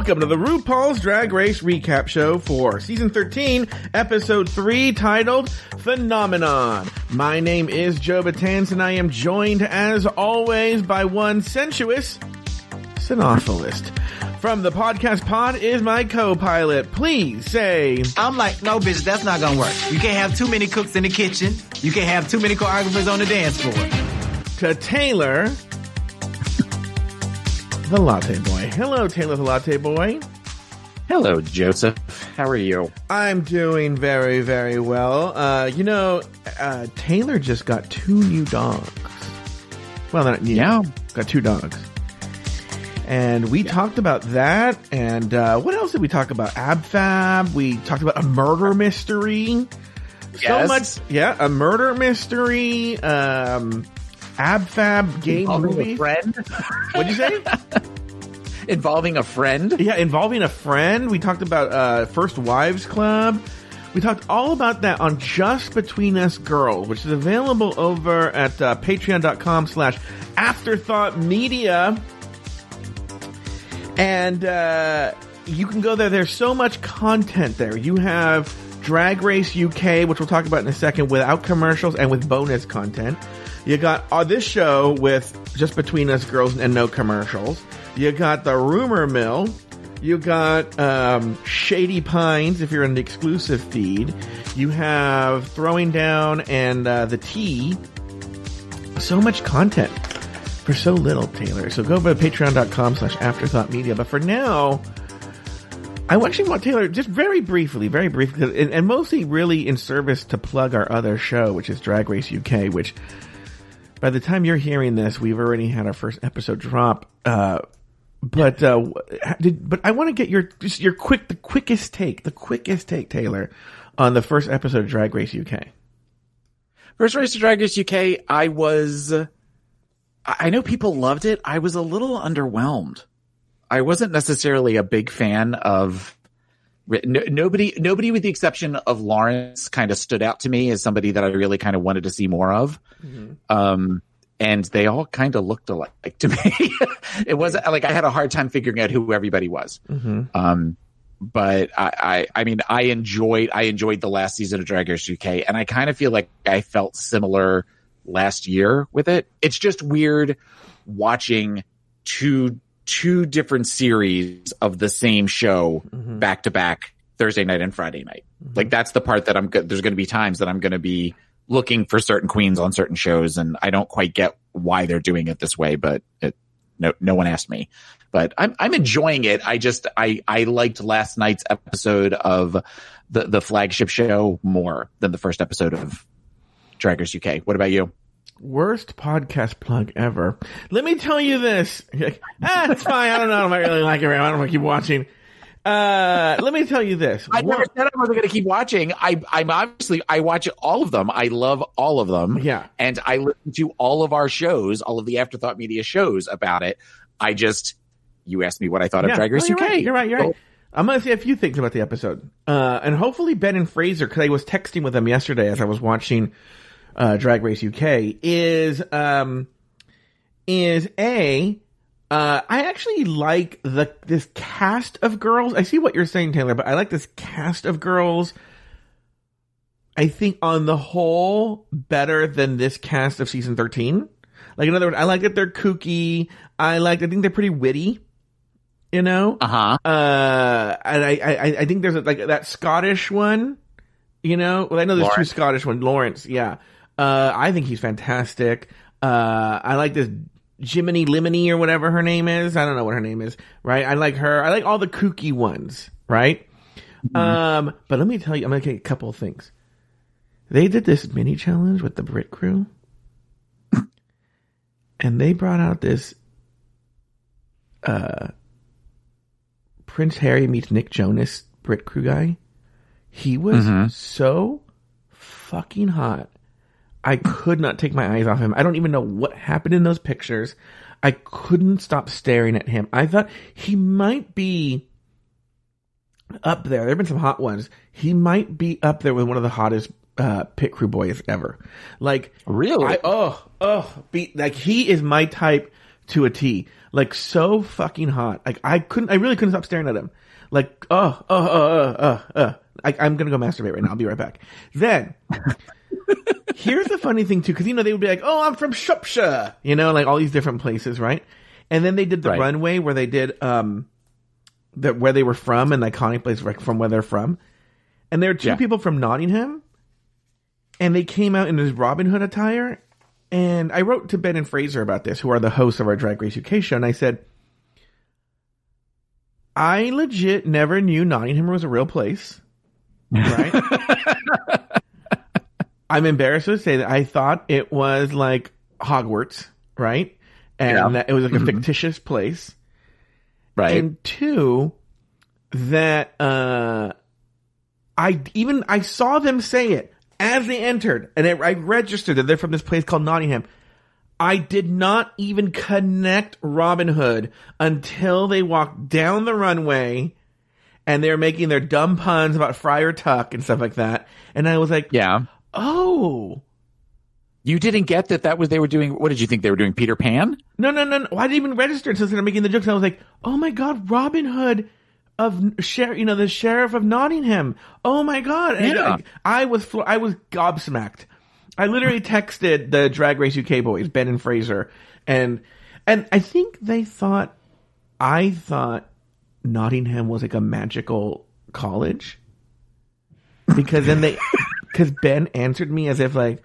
Welcome to the RuPaul's Drag Race recap show for season 13, episode 3, titled Phenomenon. My name is Joe Betance, and I am joined, as always, by one sensuous cynophilist. From the podcast pod is my co-pilot. Please say, I'm like, no, bitch, that's not gonna work. You can't have too many cooks in the kitchen. You can't have too many choreographers on the dance floor. to Taylor, the Latte Boy. Hello, Taylor, the Latte Boy. Hello, Joseph. How are you? I'm doing very, very well. Uh, you know, uh, Taylor just got two new dogs. Well, not new. Yeah. Got two dogs. And we talked about that. And uh, what else did we talk about? AbFab. We talked about a murder mystery. So much. Yeah, a murder mystery. Um, AbFab game Involving movie. a friend? What'd you say? Involving a friend? Yeah, involving a friend. We talked about uh, First Wives Club. We talked all about that on Just Between Us Girls, which is available over at uh, patreon.com slash afterthought media. And uh, you can go there. There's so much content there. You have Drag Race UK, which we'll talk about in a second, without commercials and with bonus content. You got uh, this show with Just Between Us Girls and no commercials. You got the Rumor Mill. You got um, Shady Pines if you're in the exclusive feed. You have Throwing Down and uh, the Tea. So much content for so little, Taylor. So go over to patreon.com slash afterthought media. But for now, I actually want Taylor just very briefly, very briefly, and, and mostly really in service to plug our other show, which is Drag Race UK, which by the time you're hearing this, we've already had our first episode drop. Uh, but uh, did, but I want to get your just your quick the quickest take, the quickest take, Taylor, on the first episode of Drag Race UK. First Race to Drag Race UK, I was, I I know people loved it. I was a little underwhelmed. I wasn't necessarily a big fan of, no, nobody, nobody with the exception of Lawrence kind of stood out to me as somebody that I really kind of wanted to see more of. Um, and they all kind of looked alike to me. it wasn't like I had a hard time figuring out who everybody was. Um, but I, I, I mean, I enjoyed, I enjoyed the last season of Drag Race UK, and I kind of feel like I felt similar last year with it. It's just weird watching two, two different series of the same show back to back Thursday night and Friday night. Mm-hmm. Like that's the part that I'm good. There's going to be times that I'm going to be looking for certain queens on certain shows, and I don't quite get why they're doing it this way, but it, no, no one asked me, but I'm, I'm enjoying it. I just, I, I liked last night's episode of the, the flagship show more than the first episode of Drag Race UK. What about you? Worst podcast plug ever. Let me tell you this. Like, ah, it's fine. I don't know. I might really like it. I don't want to keep watching. Uh, let me tell you this. I never said I wasn't going to keep watching. I, I'm obviously, I watch all of them. I love all of them. Yeah. And I listen to all of our shows, all of the Afterthought Media shows about it. I just, you asked me what I thought Yeah. of Drag Race Oh, you're UK. Right, you're right. You're So- right. I'm going to say a few things about the episode. Uh, and hopefully Ben and Fraser, cause I was texting with them yesterday as I was watching, uh, Drag Race UK is, um, is A, uh, I actually like the, this cast of girls. I see what you're saying, Taylor, but I like this cast of girls. I think on the whole better than this cast of season 13. Like in other words, I like that they're kooky. I like, I think they're pretty witty. You know? Uh-huh. Uh, and I, I, I think there's a, like that Scottish one, you know, well, I know there's two Scottish ones, Lawrence. Yeah. Uh, I think he's fantastic. Uh, I like this Jiminy Limony or whatever her name is. I don't know what her name is, right? I like her. I like all the kooky ones, right? Um, but let me tell you, I'm going to take a couple of things. They did this mini challenge with the Brit crew and they brought out this, uh, Prince Harry meets Nick Jonas Brit crew guy. He was Mhm. so fucking hot. I could not take my eyes off him. I don't even know what happened in those pictures. I couldn't stop staring at him. I thought he might be up there. There have been some hot ones. He might be up there with one of the hottest uh, pit crew boys ever. Like Really? I, oh, oh, be, like he is my type to a T. Like so fucking hot. Like I couldn't, I really couldn't stop staring at him. Like, oh, oh, oh, oh, oh, uh. I, I'm gonna go masturbate right now. I'll be right back. Then, here's the funny thing too, because you know they would be like, "Oh, I'm from Shropshire," you know, like all these different places, right? And then they did the Right. runway where they did um, the where they were from, an iconic place like, from where they're from. And there are two Yeah. people from Nottingham, and they came out in this Robin Hood attire. And I wrote to Ben and Fraser about this, who are the hosts of our Drag Race UK show, and I said, I legit never knew Nottingham was a real place. Right? I'm embarrassed to say that I thought it was like Hogwarts, right? And Yeah. that it was like a fictitious place. Right. And two, that uh I even I saw them say it as they entered, and it, I registered that they're from this place called Nottingham. I did not even connect Robin Hood until they walked down the runway and they were making their dumb puns about Friar Tuck and stuff like that. And I was like, yeah. Oh, You didn't get that that was they were doing what did you think they were doing Peter Pan? no, no, no, no. I didn't even register until started making the jokes. And I was like, oh my God, Robin Hood of sheriff, you know, the sheriff of Nottingham. Oh my God. And Yeah. I, I was, flo- I was gobsmacked. I literally texted the Drag Race UK boys, Ben and Fraser, and, and I think they thought, I thought Nottingham was like a magical college. Because then they, because Ben answered me as if like,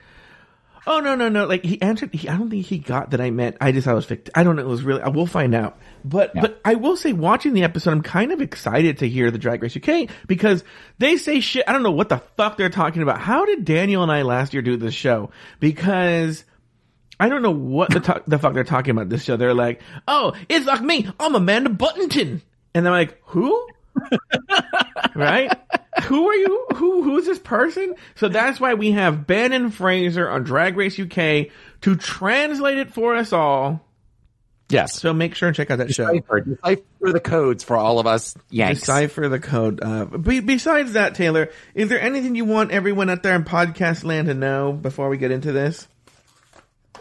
Oh no no no! Like he answered. He, I don't think he got that I meant. I just it was fict. I don't know. It was really. I will find out. But but I will say, watching the episode, I'm kind of excited to hear the Drag Race UK because they say shit. I don't know what the fuck they're talking about. How did Daniel and I last year do this show? Because I don't know what the to- the fuck they're talking about this show. They're like, oh, it's like me. I'm Amanda Buttonton, and I'm like, who? Right? Who are you? Who who's this person? So that's why we have Ben and Fraser on Drag Race UK to translate it for us all. Yes. So make sure and check out that show. Decipher, decipher the codes for all of us Yanks. Decipher the code. Uh, be, besides that, Taylor, is there anything you want everyone out there in podcast land to know before we get into this?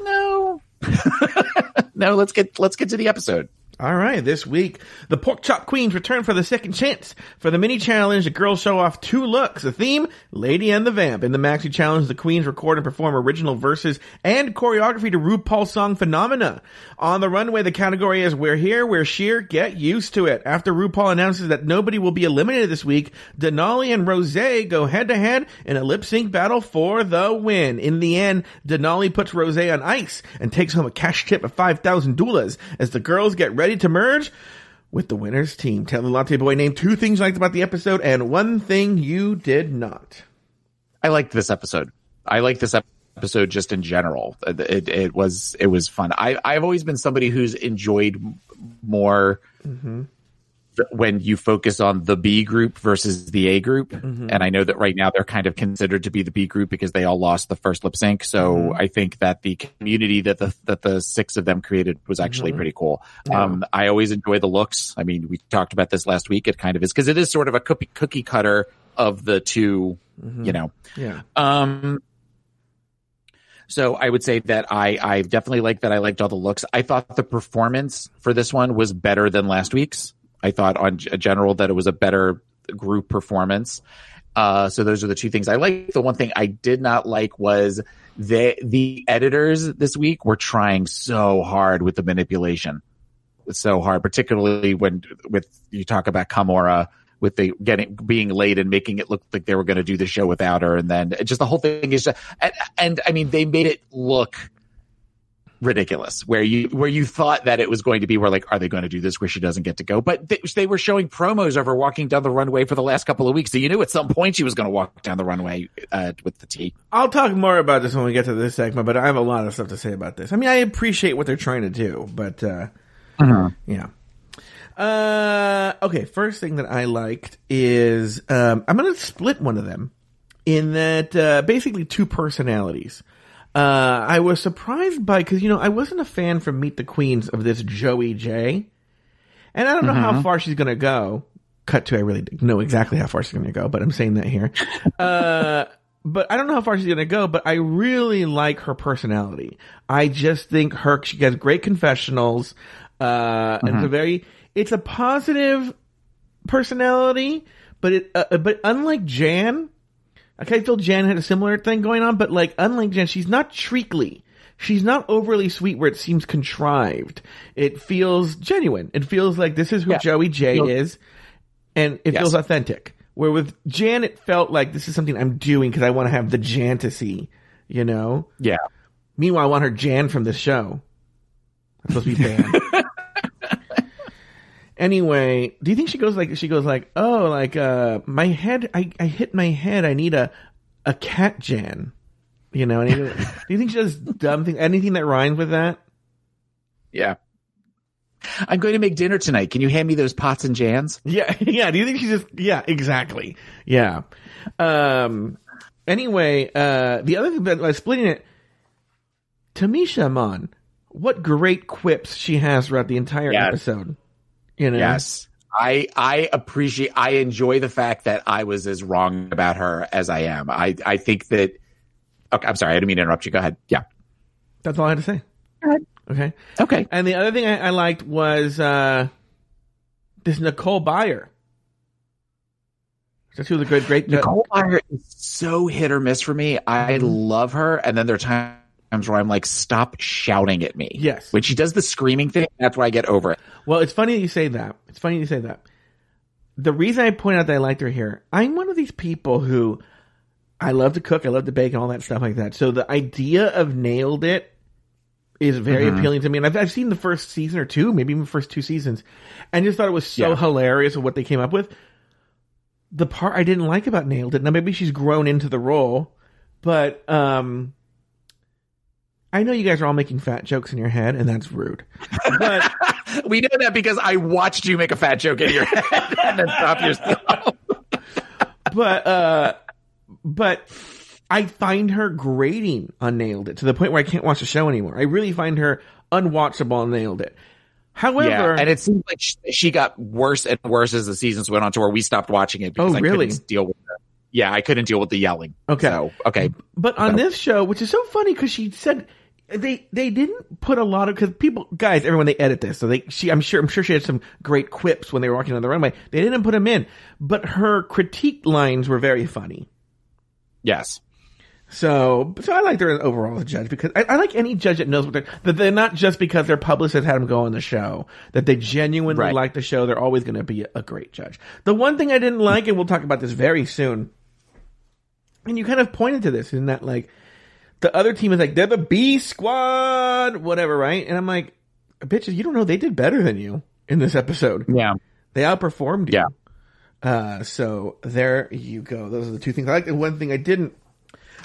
No. no, let's get let's get to the episode. All right, this week, the Pork Chop Queens return for the second chance. For the mini challenge, the girls show off two looks. The theme, Lady and the Vamp. In the maxi challenge, the queens record and perform original verses and choreography to RuPaul's song Phenomenon. On the runway, the category is We're Here, We're Sheer, Get Used to It. After RuPaul announces that nobody will be eliminated this week, Denali and Rose go head to head in a lip sync battle for the win. In the end, Denali puts Rose on ice and takes home a cash tip of 5,000 doulas as the girls get ready to merge with the winner's team. Tell the Latte Boy name two things you liked about the episode and one thing you did not. I liked this episode. I like this episode just in general. It, it was it was fun. I I've always been somebody who's enjoyed more mm-hmm. When you focus on the B group versus the A group. And I know that right now they're kind of considered to be the B group because they all lost the first lip sync. So I think that the community that the that the six of them created was actually pretty cool. Um, I always enjoy the looks. I mean, we talked about this last week. It kind of is because it is sort of a cookie cookie cutter of the 2 you know. Yeah. Um, so I would say that I, I definitely like that. I liked all the looks. I thought the performance for this one was better than last week's. I thought on general that it was a better group performance. Uh, so those are the two things I like. The one thing I did not like was the, the editors this week were trying so hard with the manipulation. It's so hard, particularly when with you talk about Kahmora with the getting being late and making it look like they were going to do the show without her, and then just the whole thing is just and, and I mean they made it look ridiculous where you where you thought that it was going to be where like are they going to do this where she doesn't get to go but they, they were showing promos of her walking down the runway for the last couple of weeks so you knew at some point she was going to walk down the runway uh, with the T. I'll talk more about this when we get to this segment, but I have a lot of stuff to say about this. I mean, I appreciate what they're trying to do, but uh, yeah. Uh, okay, first thing that I liked is um, I'm going to split one of them in that uh, basically two personalities. Uh, I was surprised by because you know I wasn't a fan from Meet the Queens of this Joey Jay, and I don't know how far she's going to go. Cut to I really know exactly how far she's going to go, but I'm saying that here. uh, but I don't know how far she's gonna go. But I really like her personality. I just think her she has great confessionals. Uh, and it's a very it's a positive personality, but it uh, but unlike Jan, I kind of feel Jan had a similar thing going on, but like unlike Jan, she's not treacly. She's not overly sweet where it seems contrived. It feels genuine. It feels like this is who Yeah. Joey Jay is, and it Yes. feels authentic. Where with Jan, it felt like this is something I'm doing because I want to have the jan Jantasy, you know. Yeah. Meanwhile, I want her Jan from this show. That's supposed to be banned. anyway, do you think she goes like she goes like, oh, like uh, my head, I, I hit my head. I need a a cat Jan. You know, do you think she does dumb things? Anything that rhymes with that? Yeah. I'm going to make dinner tonight. Can you hand me those pots and jans? Yeah, yeah. Do you think she's just yeah, exactly. Yeah. Um anyway, uh the other thing that I was splitting it Tamisha Iman, what great quips she has throughout the entire Yeah. episode. You know? Yes. I I appreciate I enjoy the fact that I was as wrong about her as I am. I I think that Okay, I'm sorry, I didn't mean to interrupt you. Go ahead. Yeah. That's all I had to say. Okay. Okay. And the other thing I, I liked was uh this Nicole Byer. She was a great great Nicole Byer is so hit or miss for me. I love her, and then there are times where I'm like, stop shouting at me. Yes. When she does the screaming thing, that's why I get over it. Well, it's funny that you say that. It's funny you say that. The reason I point out that I liked her here, I'm one of these people who I love to cook, I love to bake, and all that stuff like that. So the idea of nailed it is very appealing to me. And I've, I've seen the first season or two, maybe even the first two seasons, and just thought it was so Yeah. hilarious of what they came up with. The part I didn't like about nailed it. Now maybe she's grown into the role, but um, I know you guys are all making fat jokes in your head, and that's rude. But We know that because I watched you make a fat joke in your head and then stop yourself. but uh but I find her grating on Nailed It to the point where I can't watch the show anymore. I really find her unwatchable on Nailed It. However, Yeah, and it seems like she, she got worse and worse as the seasons went on to where we stopped watching it because Oh, I really? couldn't deal with the yeah, I couldn't deal with the yelling. Okay. So, okay. but on this show, which is so funny because she said they they didn't put a lot of because people guys everyone they edit this so they she I'm sure I'm sure she had some great quips when they were walking on the runway they didn't put them in but her critique lines were very funny Yes. So, so I like her overall as judge because I, I like any judge that knows what they're, that they're not just because their publicist had them go on the show, that they genuinely Right. like the show. They're always going to be a great judge. The one thing I didn't like, and we'll talk about this very soon, and you kind of pointed to this, in that like, the other team is like, they're the B squad, whatever, right? And I'm like, bitches, you don't know they did better than you in this episode. Yeah. They outperformed you. Yeah. Uh, so there you go. Those are the two things I liked. And one thing I didn't.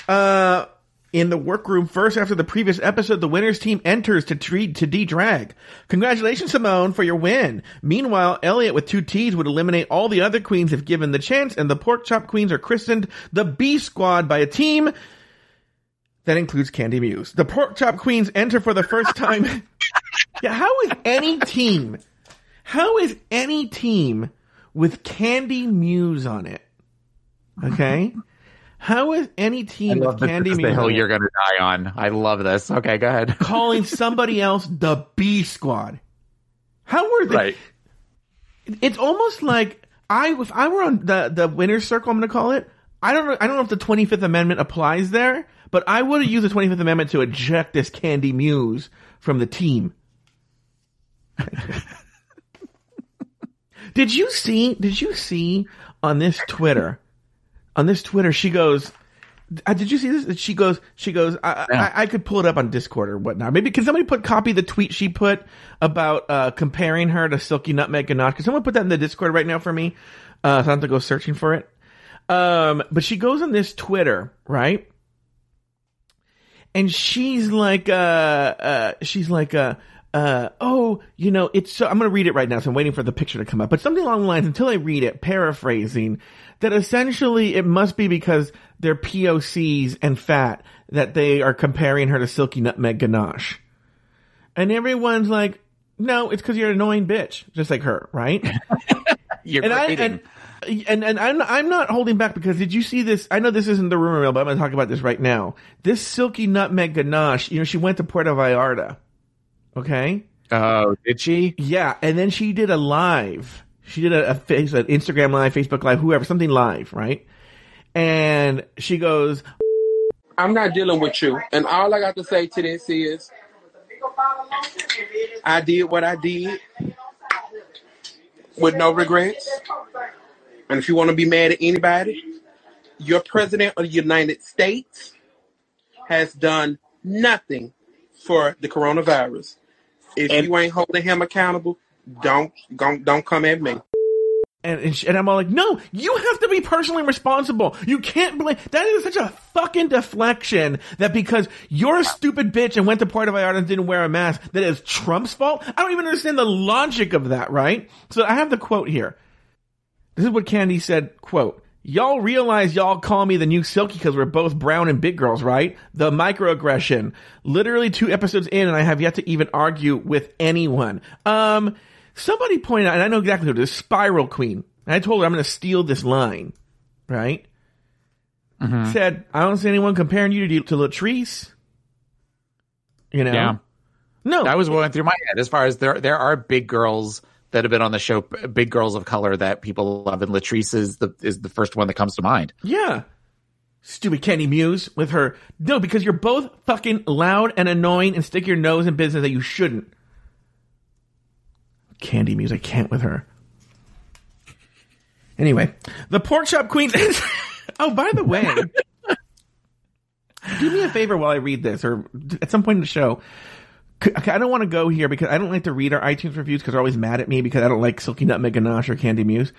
Uh, in the workroom first after the previous episode, the winners team enters to treat to D-drag. Congratulations, Symone, for your win. Meanwhile, Elliott with two T's would eliminate all the other queens if given the chance, and the pork chop queens are christened the B squad by a team that includes Kandy Muse. The pork chop queens enter for the first time. yeah, how is any team? How is any team with Kandy Muse on it? Okay. How is any team with Kandy Muse the hill you're going to die on. I love this. Okay, go ahead. calling somebody else the B squad? How were they? right. It's almost like I, if I were on the the winner's circle, I'm going to call it. I don't know. I don't know if the 25th Amendment applies there, but I would have used the 25th Amendment to eject this Kandy Muse from the team. did you see? Did you see on this Twitter? On this Twitter, she goes. Uh, did you see this? She goes. She goes. I, Yeah. I, I could pull it up on Discord or whatnot. Maybe can somebody put copy the tweet she put about uh, comparing her to Silky Nutmeg Ganache? Can someone put that in the Discord right now for me? Uh, so I don't have to go searching for it. Um, but she goes on this Twitter, right? And she's like, uh, uh, she's like, uh, uh, oh, you know, it's so, I'm going to read it right now. So I'm waiting for the picture to come up, but something along the lines until I read it, paraphrasing that essentially it must be because they're POCs and fat that they are comparing her to Silky Nutmeg Ganache. And everyone's like, no, it's because you're an annoying bitch, just like her, right? You're and I and and and I'm I'm not holding back because did you see this? I know this isn't the rumor mill, but I'm going to talk about this right now. This silky nutmeg ganache, you know, she went to Puerto Vallarta. Okay. Oh, did she? Yeah, and then she did a live. She did a, a face, an Instagram live, Facebook live, whoever, something live, right? And she goes, I'm not dealing with you. And all I got to say to this is I did what I did with no regrets. And if you want to be mad at anybody, your president of the United States has done nothing for the coronavirus. If And- you ain't holding him accountable, don't don't, don't come at me. and and, she, and I'm all like, no, you have to be personally responsible. You can't blame. That is such a fucking deflection that because you're a stupid bitch and went to Puerto Vallarta and didn't wear a mask, that is Trump's fault. I don't even understand the logic of that, right? So I have the quote here. This is what Kandy said, quote, Y'all realize y'all call me the new Silky because we're both brown and big girls, right? The microaggression. Literally two episodes in and I have yet to even argue with anyone. Um, somebody pointed out, and I know exactly who it is, Spiral Queen. And I told her I'm going to steal this line, right? Said, I don't see anyone comparing you to, to Latrice. You know? Yeah. No. That was going through my head as far as there there are big girls that have been on the show, big girls of color that people love, and Latrice is the is the first one that comes to mind. Yeah. Stupid Kenny Muse with her. No, because you're both fucking loud and annoying and stick your nose in business that you shouldn't. Kandy Muse, I can't with her. Anyway, the pork chop queen. oh, by the way, do me a favor while I read this, or at some point in the show. I don't want to go here because I don't like to read our iTunes reviews because they're always mad at me because I don't like Silky Nutmeg Ganache or Kandy Muse.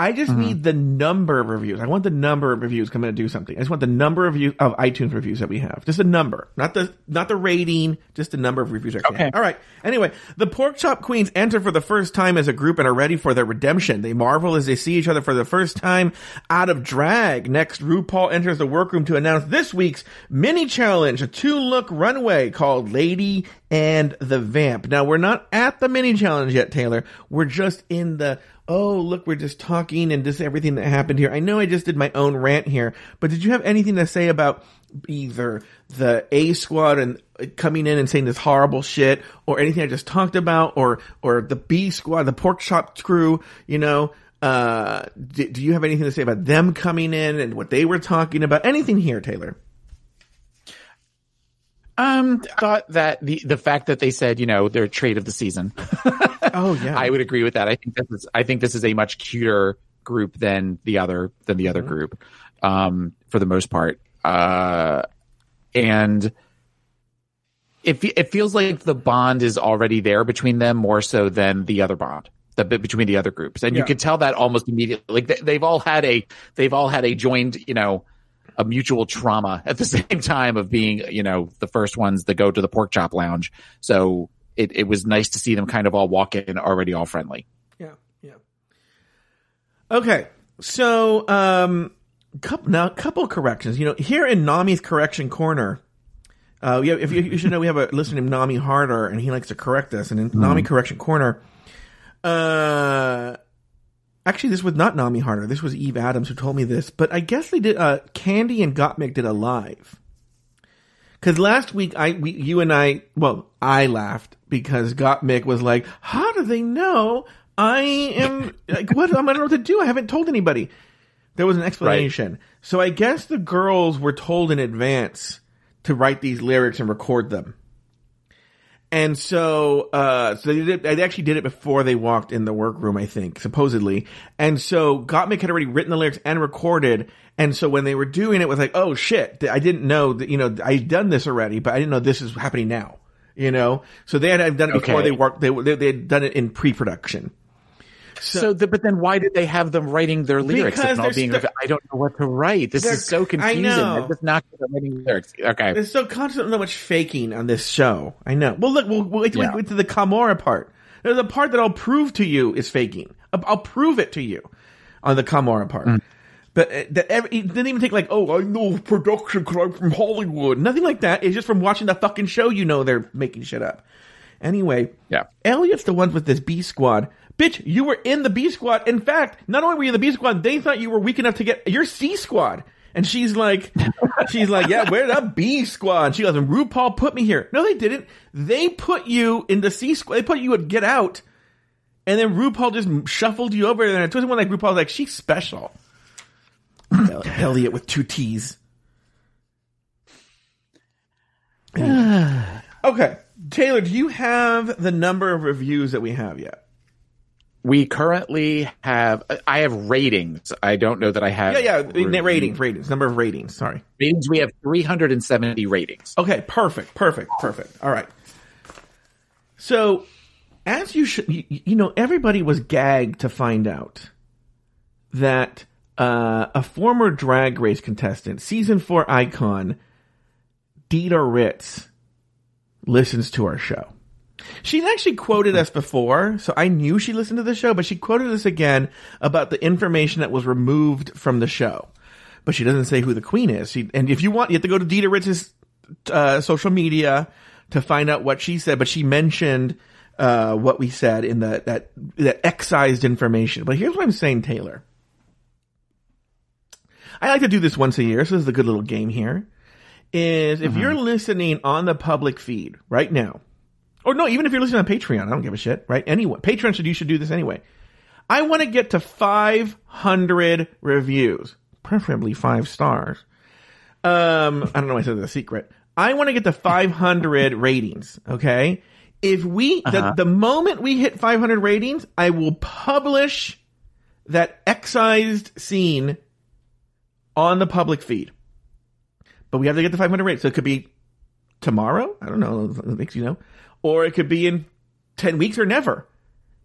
I just mm-hmm. need the number of reviews. I want the number of reviews. I'm going to do something. I just want the number of view, of iTunes reviews that we have. Just a number, not the not the rating. Just the number of reviews. Okay. All right. Anyway, the Pork Chop Queens enter for the first time as a group and are ready for their redemption. They marvel as they see each other for the first time out of drag. Next, RuPaul enters the workroom to announce this week's mini challenge, a two look runway called Lady and the Vamp. Now, we're not at the mini challenge yet, Taylor. We're just in the oh, look, we're just talking and just everything that happened here. I know I just did my own rant here, but did you have anything to say about either the A squad and uh, coming in and saying this horrible shit or anything I just talked about or, or the B squad, the pork chop crew, you know, uh, do, do you have anything to say about them coming in and what they were talking about? Anything here, Taylor? Um, thought that the the fact that they said you know their trade of the season, Oh yeah. I would agree with that. I think this is I think this is a much cuter group than the other than the other group, um, for the most part. Uh, and it it feels like the bond is already there between them more so than the other bond. The bit between the other groups, and Yeah. you can tell that almost immediately. Like they, they've all had a they've all had a joined, you know, a mutual trauma at the same time of being, you know, the first ones that go to the pork chop lounge. So it, it was nice to see them kind of all walk in already all friendly. Yeah, yeah. Okay, so um, couple, now a couple of corrections. You know, here in Nami's correction corner, uh, we have, if you, you should know, we have a listener named Nami Harder, and he likes to correct us. And in Nami correction corner, uh, actually, this was not Nami Harder. This was Eve Adams who told me this. But I guess they did. Uh, Kandy and Gottmik did a live. Because last week, I, we, you and I, well, I laughed because Gottmik was like, "How do they know I am like what? I don't know what to do. I haven't told anybody." There was an explanation. So I guess the girls were told in advance to write these lyrics and record them. And so, uh, so they did, they actually did it before they walked in the workroom, I think, supposedly. And so Gottmik had already written the lyrics and recorded. And so when they were doing it, it was like, oh shit, I didn't know that, you know, I'd done this already, but I didn't know this is happening now, you know? So they had done it before Okay. they worked, they, they, they had done it in pre-production. So, the, but then why did they have them writing their lyrics? And all being, st- I don't know what to write. This is so I confusing. know. They're just not writing lyrics. Okay. There's so constantly so much faking on this show. I know. Well, look, we'll, we'll wait Yeah. to the Kahmora part. There's a part that I'll prove to you is faking. I'll, I'll prove it to you on the Kahmora part. Mm. But uh, that every, it didn't even take like, oh, I know production because I'm from Hollywood. Nothing like that. It's just from watching the fucking show, you know they're making shit up. Anyway, Yeah. Elliott's the one with this B squad Bitch, you were in the B squad. In fact, not only were you in the B squad, they thought you were weak enough to get your C squad. And she's like, she's like, yeah, where's the B squad? She goes, and RuPaul put me here. No, they didn't. They put you in the C squad. They put you at Get Out. And then RuPaul just shuffled you over there. And it was one like RuPaul's like, she's special. Elliott with two T's. okay. Taylor, do you have the number of reviews that we have yet? We currently have, I have ratings. I don't know that I have. Yeah, yeah. Ratings, ratings. Number of ratings. Sorry. Ratings, we have 370 ratings. Okay, perfect, perfect, perfect. All right. So, as you should, you, you know, everybody was gagged to find out that uh, a former Drag Race contestant, season four icon, Dida Ritz, listens to our show. She's actually quoted us before, so I knew she listened to the show, but she quoted us again about the information that was removed from the show. But she doesn't say who the queen is. She, and if you want, you have to go to Dida Ritz's uh, social media to find out what she said. But she mentioned uh, what we said in the that that excised information. But here's what I'm saying, Taylor. I like to do this once a year, so this is a good little game here. Is if you're listening on the public feed right now, or no, even if you're listening on Patreon, I don't give a shit, right? Anyway, Patreon should you should do this anyway. I want to get to 500 reviews, preferably five stars. Um, I don't know why I said the secret. I want to get to 500 ratings. Okay, if we the, the moment we hit 500 ratings, I will publish that excised scene on the public feed. But we have to get the 500 ratings, so it could be tomorrow. I don't know. It makes you know, or it could be in 10 weeks or never.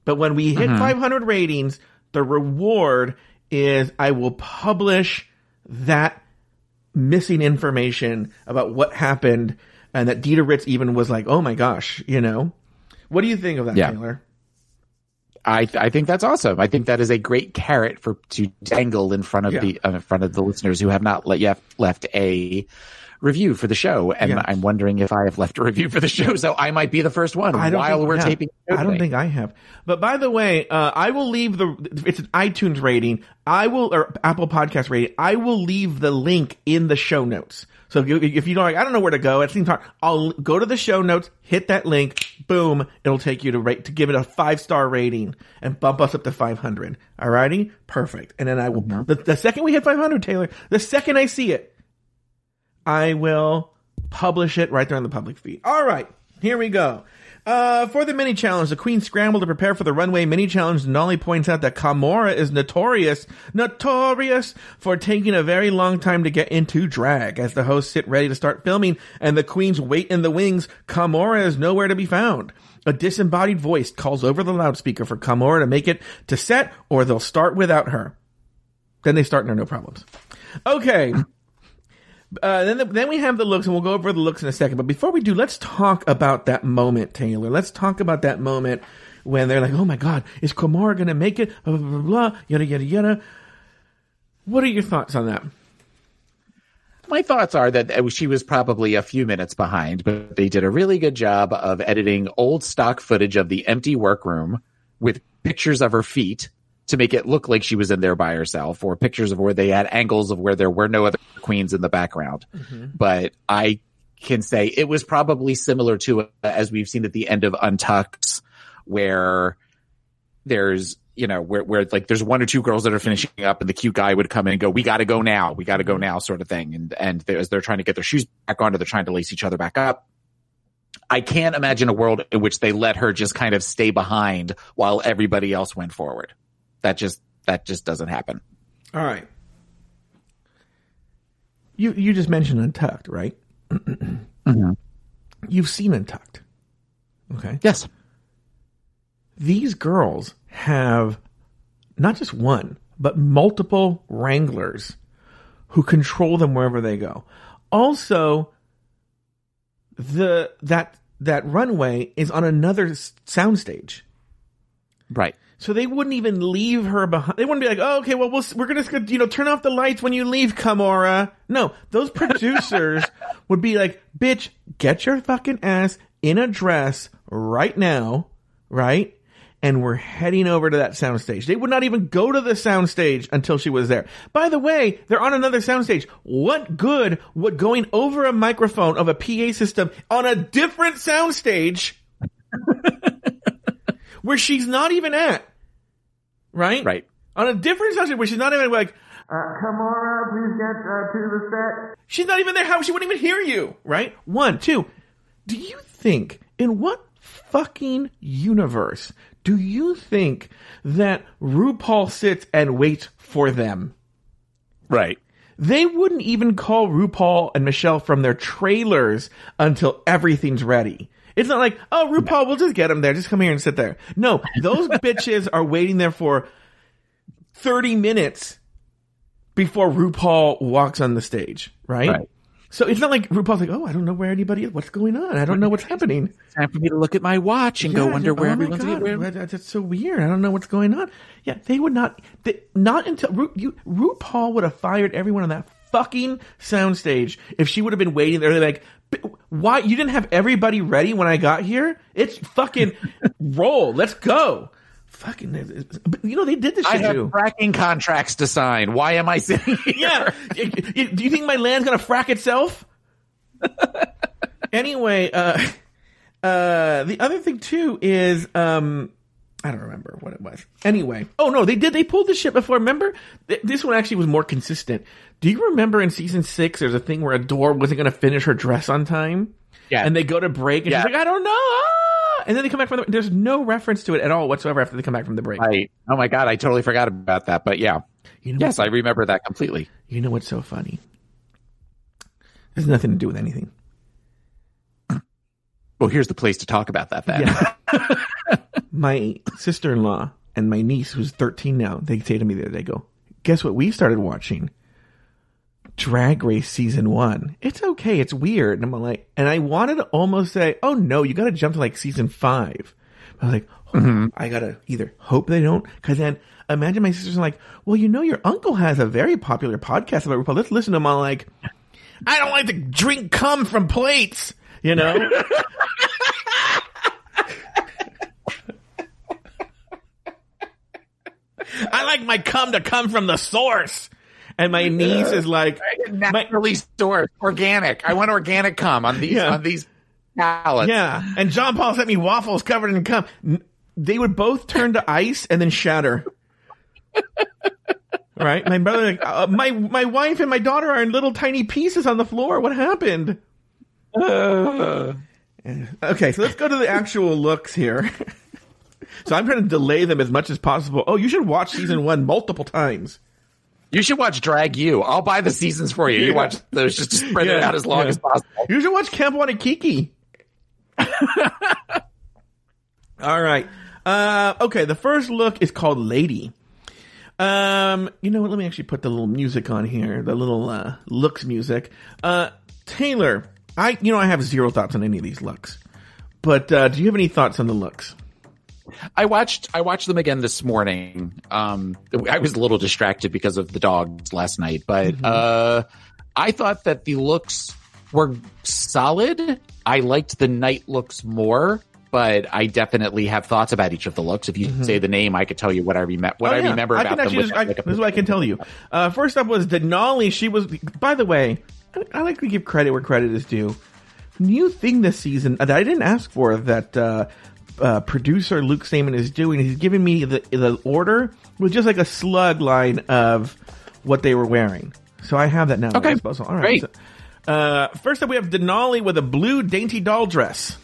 But when we hit 500 ratings, the reward is I will publish that missing information about what happened and that Dida Ritz even was like, oh my gosh, you know. What do you think of that, Yeah. Taylor? I I think that's awesome. I think that is a great carrot for to dangle in front of Yeah. the uh, in front of the listeners who have not let, yet left a review for the show, and Yeah. I'm wondering if I have left a review for the show, so I might be the first one while think- we're yeah. taping. I don't think I have. But by the way, uh, I will leave the it's an iTunes rating. I will or Apple Podcast rating. I will leave the link in the show notes. So if, if you don't like, I don't know where to go. It seems hard. I'll go to the show notes, hit that link, boom. It'll take you to rate to give it a five star rating and bump us up to five hundred. Alrighty, perfect. And then I will the, the second we hit five hundred, Taylor. The second I see it, I will publish it right there on the public feed. All right, here we go. Uh, for the mini challenge, the queen scrambled to prepare for the runway mini challenge. Nolly points out that Kahmora is notorious, notorious for taking a very long time to get into drag. As the hosts sit ready to start filming and the queens wait in the wings, Kahmora is nowhere to be found. A disembodied voice calls over the loudspeaker for Kahmora to make it to set or they'll start without her. Then they start and there are no problems. Okay. Uh, then, the, then we have the looks, and we'll go over the looks in a second. But before we do, let's talk about that moment, Taylor. Let's talk about that moment when they're like, "Oh my God, is Kahmora going to make it?" Blah, blah blah blah. Yada yada yada. What are your thoughts on that? My thoughts are that uh, she was probably a few minutes behind, but they did a really good job of editing old stock footage of the empty workroom with pictures of her feet to make it look like she was in there by herself, or pictures of where they had angles of where there were no other queens in the background. But I can say it was probably similar to uh, as we've seen at the end of Untucked, where there's you know where where like there's one or two girls that are finishing up and the cute guy would come in and go we got to go now. We got to go now sort of thing. And and they're, as they're trying to get their shoes back on or they're trying to lace each other back up. I can't imagine a world in which they let her just kind of stay behind while everybody else went forward that just that just doesn't happen All right. You you just mentioned Untucked, right? Mm-hmm. You've seen Untucked. Okay. yes these girls have not just one, but multiple wranglers who control them wherever they go. Also, the that that runway is on another soundstage. right So they wouldn't even leave her behind. They wouldn't be like, "Oh, okay, well, we'll we're gonna you know turn off the lights when you leave, Kahmora." No, those producers would be like, "Bitch, get your fucking ass in a dress right now, right? and we're heading over to that soundstage. They would not even go to the soundstage until she was there. By the way, they're on another soundstage. What good would going over a microphone of a PA system on a different soundstage where she's not even at? Right? Right. On a different subject where she's not even like, uh, come on, please get uh, to the set. She's not even there. How she wouldn't even hear you, right? One, two. Do you think in what fucking universe do you think that RuPaul sits and waits for them? Right. They wouldn't even call RuPaul and Michelle from their trailers until everything's ready. It's not like, oh, RuPaul, we'll just get them there. Just come here and sit there. No, those bitches are waiting there for 30 minutes before RuPaul walks on the stage, right? Right. So it's not like RuPaul's like, oh, I don't know where anybody is. What's going on? I don't know what's happening. It's Time for me to look at my watch and go wonder where oh my everyone's God, where- That's so weird. I don't know what's going on. Yeah, they would not. They, not until Ru, you, RuPaul would have fired everyone on that fucking soundstage if she would have been waiting there. They're like, "B- why you didn't have everybody ready when I got here? It's fucking roll. Let's go. Fucking, you know they did this I have too. fracking contracts to sign. Why am I sitting here? Yeah. Do you think my land's gonna frack itself? anyway, uh, uh, the other thing too is, um, I don't remember what it was. Anyway, oh no, they did. They pulled this shit before. Remember, this one actually was more consistent. Do you remember in season six? There's a thing where Adore wasn't gonna finish her dress on time. Yeah. And they go to break, and Yeah. she's like, "I don't know." ah!" And then they come back from the. There's no reference to it at all whatsoever after they come back from the break. Right. Oh my god, I totally forgot about that. But yeah. You know Yes, I remember that completely. You know what's so funny? There's nothing to do with anything. Well, here's the place to talk about that then. Yeah. my sister in law and my niece, who's 13 now, they say to me the other day, they go, guess what we started watching? Drag Race season one. It's okay. It's weird. And I'm like, and I wanted to almost say, oh no, you got to jump to like season five. I was like, oh, mm-hmm. I got to either hope they don't, cause then imagine my sister's like, well, you know, your uncle has a very popular podcast about RuPaul. Let's listen to him. I'm like, I don't like to drink cum from plates, you know? I like my cum to come from the source. And my niece is like, my, Naturally sourced, organic. I want organic cum on these Yeah. on these pallets. yeah. And John Paul sent me waffles covered in cum. They would both turn to ice and then shatter. right? My brother, like, uh, my my wife and my daughter are in little tiny pieces on the floor. What happened? Uh, Okay, so let's go to the actual looks here. so I'm trying to delay them as much as possible. Oh, you should watch season one multiple times. You should watch Drag U. I'll buy the seasons for you. You watch those just to spread it Yeah, out as long yeah. as possible. You should watch Camp Wannakiki. All right. Uh, okay, the first look is called Lady. Um, you know what? Let me actually put the little music on here, the little uh, looks music. Uh, Taylor, I you know I have zero thoughts on any of these looks, but uh, do you have any thoughts on the looks? I watched I watched them again this morning. Um, I was a little distracted because of the dogs last night, but uh, I thought that the looks were solid. I liked the night looks more, but I definitely have thoughts about each of the looks. If you say the name, I could tell you what I remember. What Oh, I yeah. remember I about can them. actually just- I- like, this is what I can tell you. Uh, first up was Denali. She was, by the way, I, I like to give credit where credit is due. New thing this season that I didn't ask for that uh, uh, producer Luke Stamen is doing. He's giving me the the order with just like a slug line of what they were wearing. So I have that now. Okay. disposal. All right. Great. So, uh, first up, we have Denali with a blue dainty doll dress.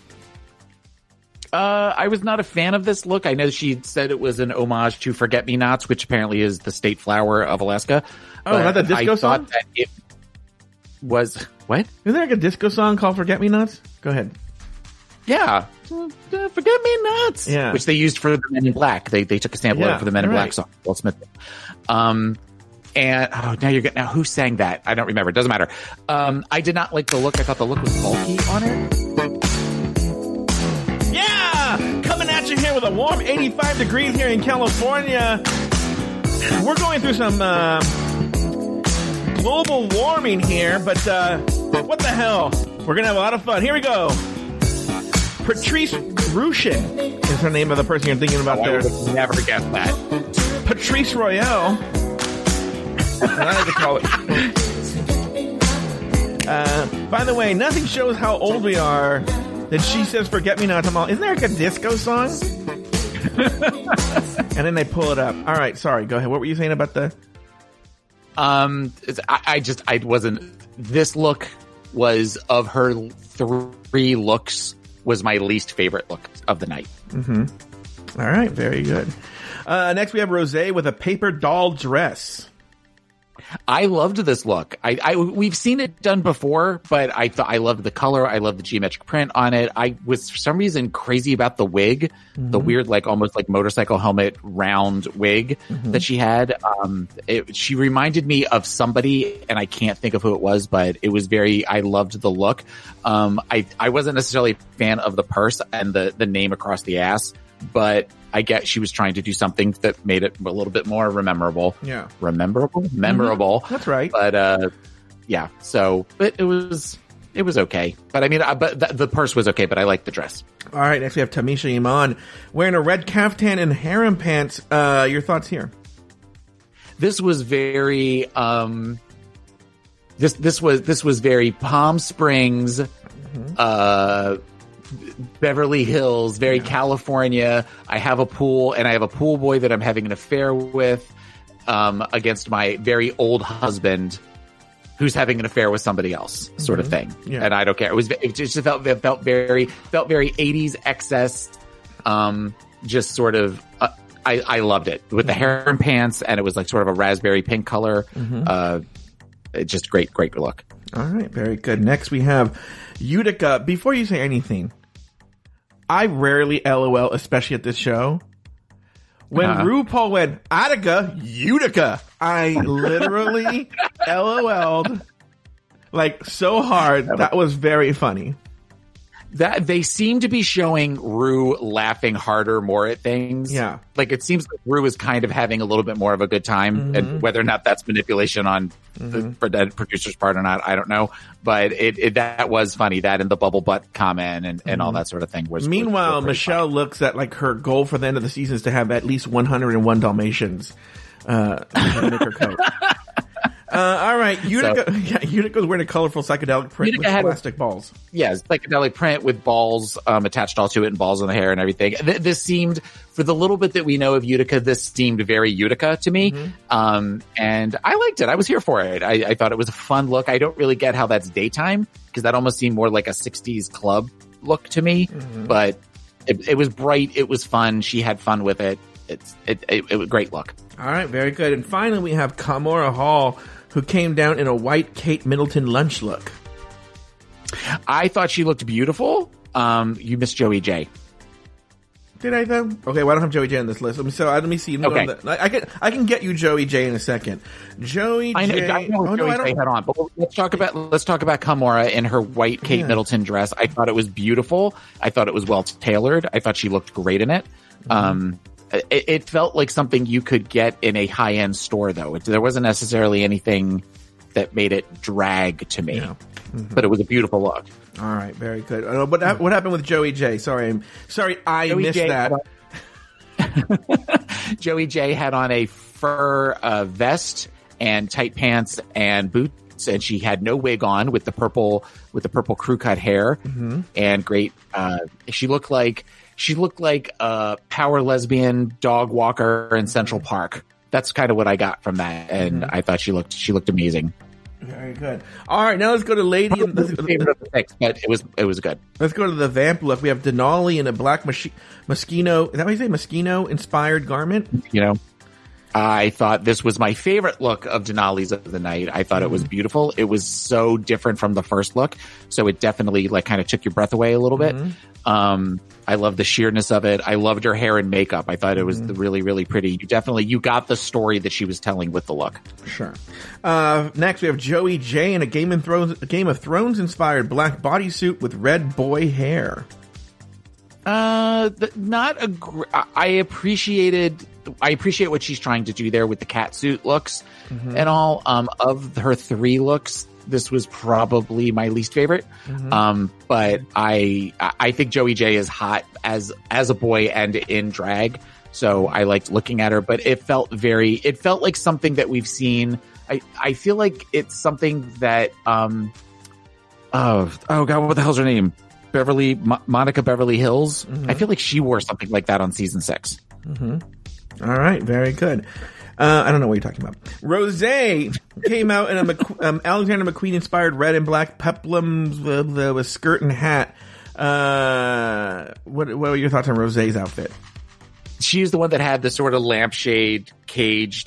Uh, I was not a fan of this look. I know she said it was an homage to Forget Me Nots, which apparently is the state flower of Alaska. Oh, not the disco I song? thought that it was what? Isn't there like a disco song called "Forget Me Nots"? Go ahead. Yeah, Forget Me Nots. Yeah. which they used for the Men in Black. They they took a sample of Yeah, it for the Men in right. Black song. Will Smith. Um, and oh, now you're getting now who sang that? I don't remember. It doesn't matter. Um, I did not like the look. I thought the look was bulky on it. Yeah! Coming at you here with a warm 85 degrees here in California. We're going through some uh, global warming here, but uh, what the hell? We're going to have a lot of fun. Here we go. Patrice Rushen is the name of the person you're thinking about I there. would have never guessed that. Patrice Royale. I like to call it. Uh, by the way, nothing shows how old we are that she says "Forget Me Not Tomorrow." Isn't there like a disco song? and then they pull it up. All right, sorry. Go ahead. What were you saying about the? Um, I, I just I wasn't. This look was of her three looks was my least favorite look of the night. All right, very good. Uh, next, we have Rose with a paper doll dress. I loved this look. I, I we've seen it done before, but I thought I loved the color. I loved the geometric print on it. I was for some reason crazy about the wig, the weird like almost like motorcycle helmet round wig that she had. Um, it, she reminded me of somebody, and I can't think of who it was, but it was very. I loved the look. Um, I I wasn't necessarily a fan of the purse and the the name across the ass, but I get she was trying to do something that made it a little bit more memorable Yeah. rememberable, memorable. That's right. But uh, yeah. So, but it was it was okay. But I mean, I, but the, the purse was okay. But I liked the dress. All right, next we have Tamisha Iman wearing a red caftan and harem pants. Uh, your thoughts here? This was very um. This this was this was very Palm Springs, uh, Beverly Hills, very California. I have a pool, and I have a pool boy that I'm having an affair with, um, against my very old husband, who's having an affair with somebody else, sort of thing. Yeah. And I don't care. It was it just felt it felt very felt very 80s excess, um, just sort of. Uh, I, I loved it with the hair and pants, and it was like sort of a raspberry pink color. Uh, it just great, great look. All right, very good. Next we have Utica. Before you say anything, I rarely LOL, especially at this show. When Uh-huh. RuPaul went Attica, Utica, I literally LOL'd like so hard. That was very funny. That they seem to be showing Ru laughing harder more at things. Yeah. like it seems like Ru is kind of having a little bit more of a good time, and mm-hmm. whether or not that's manipulation on the mm-hmm. for the producer's part or not, I don't know. But it, it that was funny. That and the bubble butt comment and, and all mm-hmm. that sort of thing was. was- Meanwhile, pretty Michelle looks at like her goal for the end of the season is to have at least 101 Dalmatians uh, in her coat. Uh, all right, Utica. yeah, Utica's wearing a colorful psychedelic print Utica with had a- plastic balls. yeah, psychedelic print with balls um, attached all to it and balls in the hair and everything. Th- this seemed, for the little bit that we know of Utica, this seemed very Utica to me. Um, and I liked it. I was here for it. I, I thought it was a fun look. I don't really get how that's daytime because that almost seemed more like a 60s club look to me. But it, it was bright. It was fun. She had fun with it. It's it, it, it was a great look. All right, very good. And finally, we have Kahmora Hall, who came down in a white Kate Middleton lunch look. I thought she looked beautiful. Um, you missed Joey Jay. Did I though? Okay, well, I don't have Joey Jay on this list. Let me so uh, let me see. Okay. the- I, can I can get you Joey Jay in a second. Joey I know, J. I know oh, no, Joey I J had on, but let's talk about let's talk about Kahmora in her white Kate Yeah. Middleton dress. I thought it was beautiful. I thought it was well tailored. I thought she looked great in it. Mm-hmm. Um, it, it felt like something you could get in a high end store, though. It, there wasn't necessarily anything that made it drag to me, Yeah. Mm-hmm. but it was a beautiful look. All right, very good. Uh, what hap- what happened with Joey Jay? Sorry, I'm sorry I Joey missed J that. on- Joey Jay had on a fur uh, vest and tight pants and boots, and she had no wig on with the purple with the purple crew cut hair Mm-hmm. and great. Uh, she looked like she looked like a power lesbian dog walker in Central Park. That's kind of what I got from that, and Mm-hmm. I thought she looked she looked amazing. Very good. All right, now let's go to Lady. Let's, Favorite of the six, but it was it was good. let's go to the vamp look. We have Denali in a black machi- Moschino. Is that what you say? Moschino inspired garment. you know i thought this was my favorite look of denali's of the night. I thought it was beautiful. It was so different from the first look. So it definitely like kind of took your breath away a little bit. Um i love the sheerness of it. I loved her hair and makeup. I thought it was really really pretty. You definitely you got the story that she was telling with the look. Sure. Uh, next, we have Joey Jay in a Game of Thrones, Game of Thrones inspired black bodysuit with red boy hair. Uh, not a. Gr- I appreciated. I appreciate what she's trying to do there with the cat suit looks and all. Um, of her three looks, this was probably my least favorite. Um, but I I think Joey Jay is hot as as a boy and in drag. So I liked looking at her, but it felt very it felt like something that we've seen. I, I feel like it's something that um oh oh god what the hell's her name Beverly Mo- Monica Beverly Hillz I feel like she wore something like that on season six All right, very good. Uh, I don't know what you're talking about. Rose came out in a Mc- um, Alexander McQueen inspired red and black peplums with, uh, with skirt and hat. Uh, what, what were your thoughts on Rose's outfit? she's the one that had the sort of lampshade cage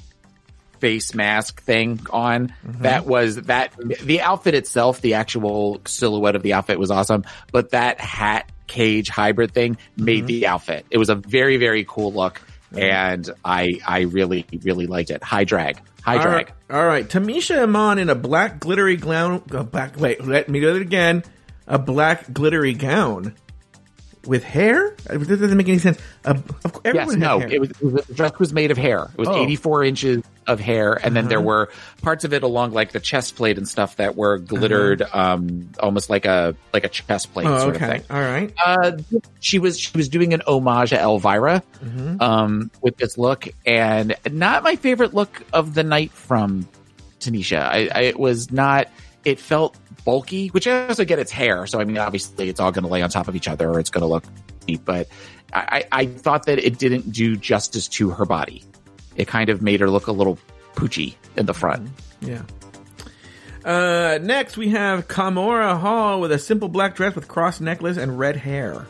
face mask thing on. That was that the outfit itself, the actual silhouette of the outfit was awesome, but that hat cage hybrid thing made the outfit. It was a very very cool look, and I I really really liked it. High drag, high All drag. right, all right. Tamisha Iman in a black glittery gown. Uh, black. Wait, let me do it again. A black glittery gown with hair. This doesn't make any sense. Uh, of course, Yes, no, hair. it was, it was the dress was made of hair. It was Oh. 84 inches of hair, and then there Uh-huh. were parts of it along like the chest plate and stuff that were glittered, um, almost like a like a chest plate Oh, sort of okay. thing. All right. Uh, she was she was doing an homage to Elvira Mm-hmm. um, with this look, and not my favorite look of the night from Tamisha. I, I it was not. It felt bulky, which I also get. It's hair, so I mean, obviously, it's all going to lay on top of each other, or it's going to look neat. But I, I thought that it didn't do justice to her body. It kind of made her look a little poochy in the front. Yeah. Uh, next we have Kahmora Hall with a simple black dress with cross necklace and red hair.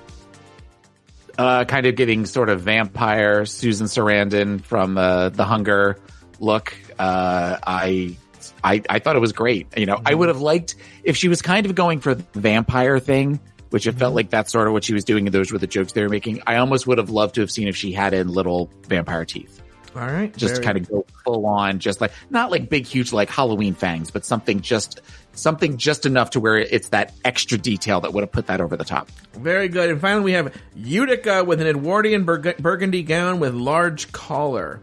uh, kind of giving sort of vampire Susan Sarandon from uh, the Hunger look. Uh, I, I I thought it was great. You know, I would mm-hmm. have liked if she was kind of going for the vampire thing, which it felt mm-hmm. like that's sort of what she was doing. And those were the jokes they were making. I almost would have loved to have seen if she had in little vampire teeth, All right. just very- kind of go full on, just like not like big, huge like Halloween fangs, but something just something just enough to where it's that extra detail that would have put that over the top. very good. And finally we have Utica with an Edwardian burg- burgundy gown with large collar.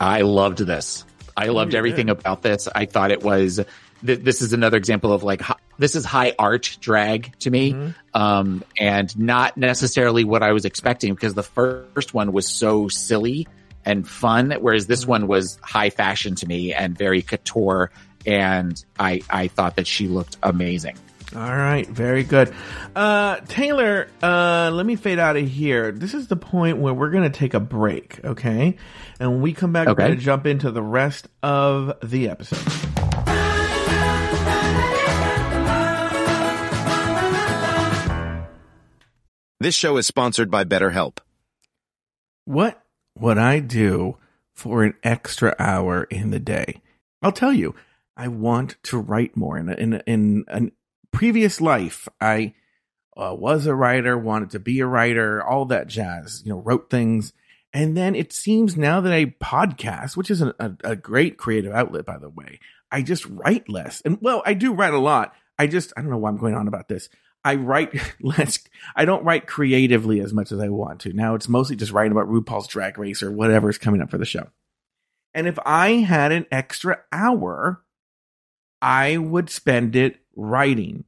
I loved this. I loved you everything did. about this. I thought it was. Th- this is another example of like hi- this is high art drag to me, Mm-hmm. um, and not necessarily what I was expecting because the first one was so silly and fun, whereas Mm-hmm. this one was high fashion to me and very couture. And I I thought that she looked amazing. All right, very good. Uh, Taylor, uh, let me fade out of here. This is the point where we're going to take a break, okay? And when we come back, we're going to jump into the rest of the episode. This show is sponsored by BetterHelp. What would I do for an extra hour in the day? I'll tell you, I want to write more. In a, in a, in a previous life, I uh, was a writer, wanted to be a writer, all that jazz. You know, wrote things, and then it seems now that I podcast, which is a, a, a great creative outlet, by the way, I just write less. And well, I do write a lot. I just I don't know why I'm going on about this. I write less. I don't write creatively as much as I want to. Now it's mostly just writing about RuPaul's Drag Race or whatever's coming up for the show. And if I had an extra hour, I would spend it writing.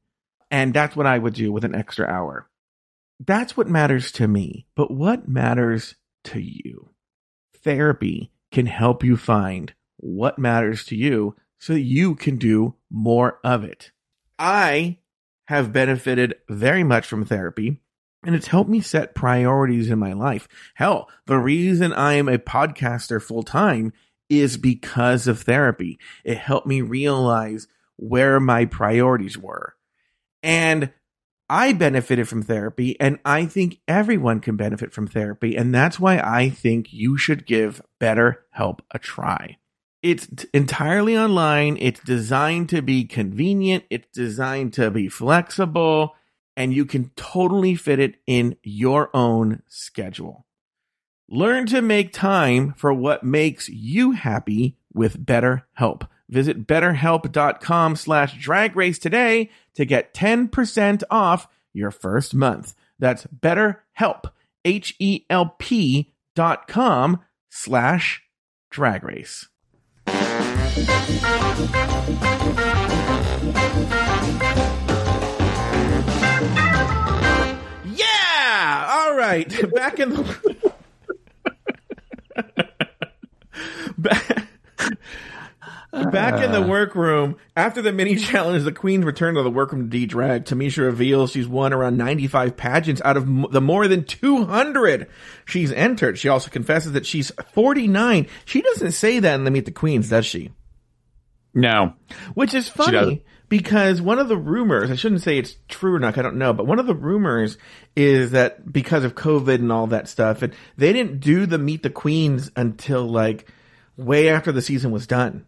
And that's what I would do with an extra hour. That's what matters to me. But what matters to you? Therapy can help you find what matters to you so that you can do more of it. I have benefited very much from therapy and it's helped me set priorities in my life. Hell, the reason I am a podcaster full time is because of therapy. It helped me realize where my priorities were. And I benefited from therapy, and I think everyone can benefit from therapy. And that's why I think you should give BetterHelp a try. It's entirely online. It's designed to be convenient. It's designed to be flexible, and you can totally fit it in your own schedule. Learn to make time for what makes you happy with BetterHelp. Visit betterhelp.com slash drag race today to get 10% off your first month. That's betterhelp, H-E-L-P dot com slash drag race. Yeah! All right. Back in the... Back back in the uh. workroom after the mini challenge. The queens return to the workroom to de-drag. Tamisha reveals she's won around 95 pageants out of m- the more than 200 she's entered. She also confesses that she's 49. She doesn't say that in the Meet the Queens, does she? No. Which is funny because one of the rumors, I shouldn't say it's true or not, I don't know, but one of the rumors is that because of COVID and all that stuff, and they didn't do the Meet the Queens until like way after the season was done.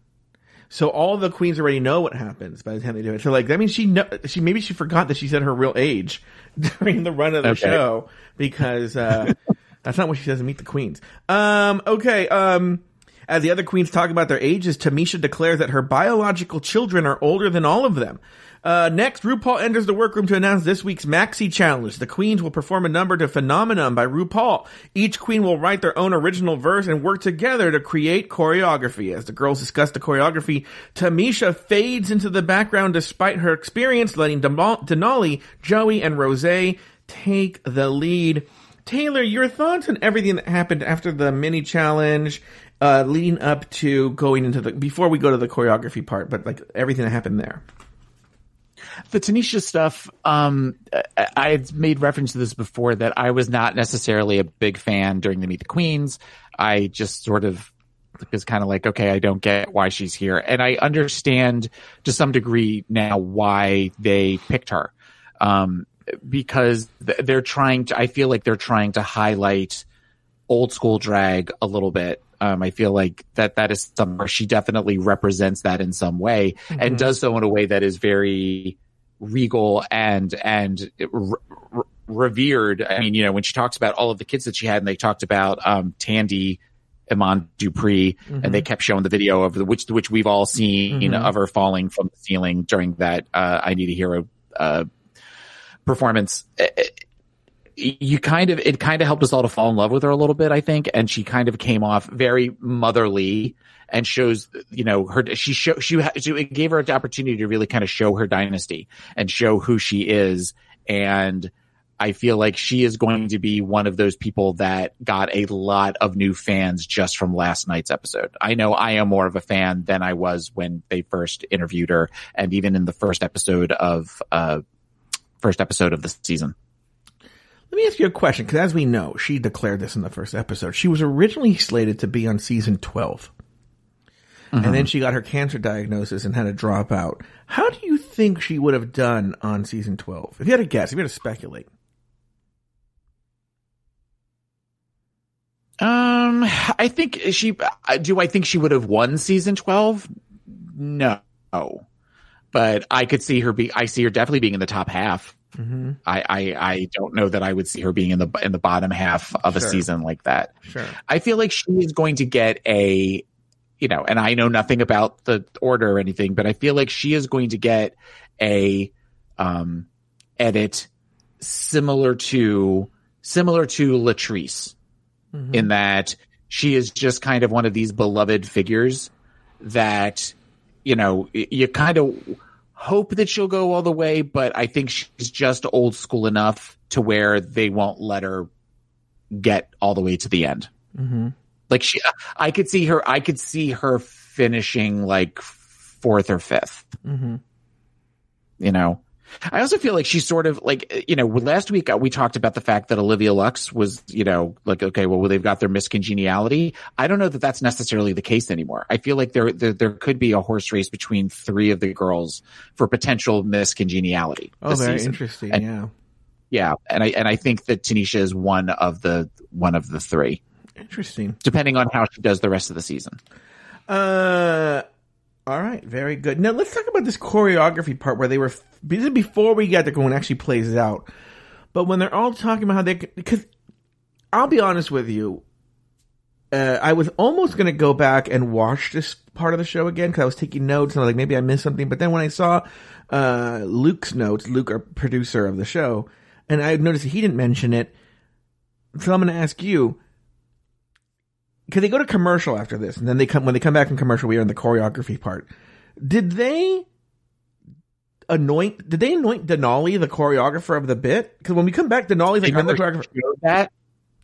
So all the queens already know what happens by the time they do it. So like that means she know, she maybe she forgot that she said her real age during the run of the Okay. show because uh that's not what she says in Meet the Queens. Um okay, um as the other queens talk about their ages, Tamisha declares that her biological children are older than all of them. Uh, next, RuPaul enters the workroom to announce this week's Maxi Challenge. The queens will perform a number to Phenomenon by RuPaul. Each queen will write their own original verse and work together to create choreography. As the girls discuss the choreography, Tamisha fades into the background despite her experience, letting Denali, Joey, and Rose take the lead. Taylor, your thoughts on everything that happened after the mini challenge, uh, leading up to going into the, before we go to the choreography part, but like everything that happened there. The Tamisha stuff, um, I, had made reference to this before that I was not necessarily a big fan during the Meet the Queens. I just sort of was kind of like, okay, I don't get why she's here. And I understand to some degree now why they picked her. Um, because they're trying to, I feel like they're trying to highlight old school drag a little bit. Um, I feel like that that is somewhere she definitely represents that in some way and does so in a way that is very regal and and re- re- revered. I mean, you know, when she talks about all of the kids that she had, and they talked about um, Tandy, Iman Dupree, and they kept showing the video of the which which we've all seen of her falling from the ceiling during that uh, "I Need a Hero" uh, performance. Eh, You kind of it kind of helped us all to fall in love with her a little bit, I think, and she kind of came off very motherly and shows you know her she show she, she it gave her an opportunity to really kind of show her dynasty and show who she is and I feel like she is going to be one of those people that got a lot of new fans just from last night's episode. I know I am more of a fan than I was when they first interviewed her and even in the first episode of uh first episode of the season. Let me ask you a question, because as we know, she declared this in the first episode. She was originally slated to be on season 12. And then she got her cancer diagnosis and had to drop out. How do you think she would have done on season 12? If you had to guess, if you had to speculate. Um, I think she. Do I think she would have won season twelve? No, but I could see her be. I see her definitely being in the top half. Mm-hmm. I, I I don't know that I would see her being in the in the bottom half of a season like that. Sure. I feel like she is going to get a, you know, and I know nothing about the order or anything, but I feel like she is going to get a um edit similar to similar to Latrice in that she is just kind of one of these beloved figures that you know you kind of hope that she'll go all the way but i think she's just old school enough to where they won't let her get all the way to the end Mm-hmm. like she i could see her i could see her finishing like fourth or fifth Mm-hmm. you know i also feel like she's sort of like you know last week uh, we talked about the fact that olivia lux was you know like okay well they've got their miscongeniality i don't know that that's necessarily the case anymore i feel like there there, there could be a horse race between three of the girls for potential miscongeniality Oh, very season. interesting. And- yeah. yeah and i and i think that Tamisha is one of the one of the three Interesting. depending on how she does the rest of the season Uh, all right, very good. Now let's talk about this choreography part where they were. This is before we get to go and actually plays out, but when they're all talking about how they because I'll be honest with you, uh, I was almost going to go back and watch this part of the show again because I was taking notes and I was like maybe I missed something. But then when I saw uh, Luke's notes, Luke, our producer of the show, and I noticed he didn't mention it, so I'm going to ask you because they go to commercial after this, and then they come when they come back from commercial. We are in the choreography part. Did they anoint? Did they anoint Denali, the choreographer of the bit? Because when we come back, Denali's They like, the choreographer. that.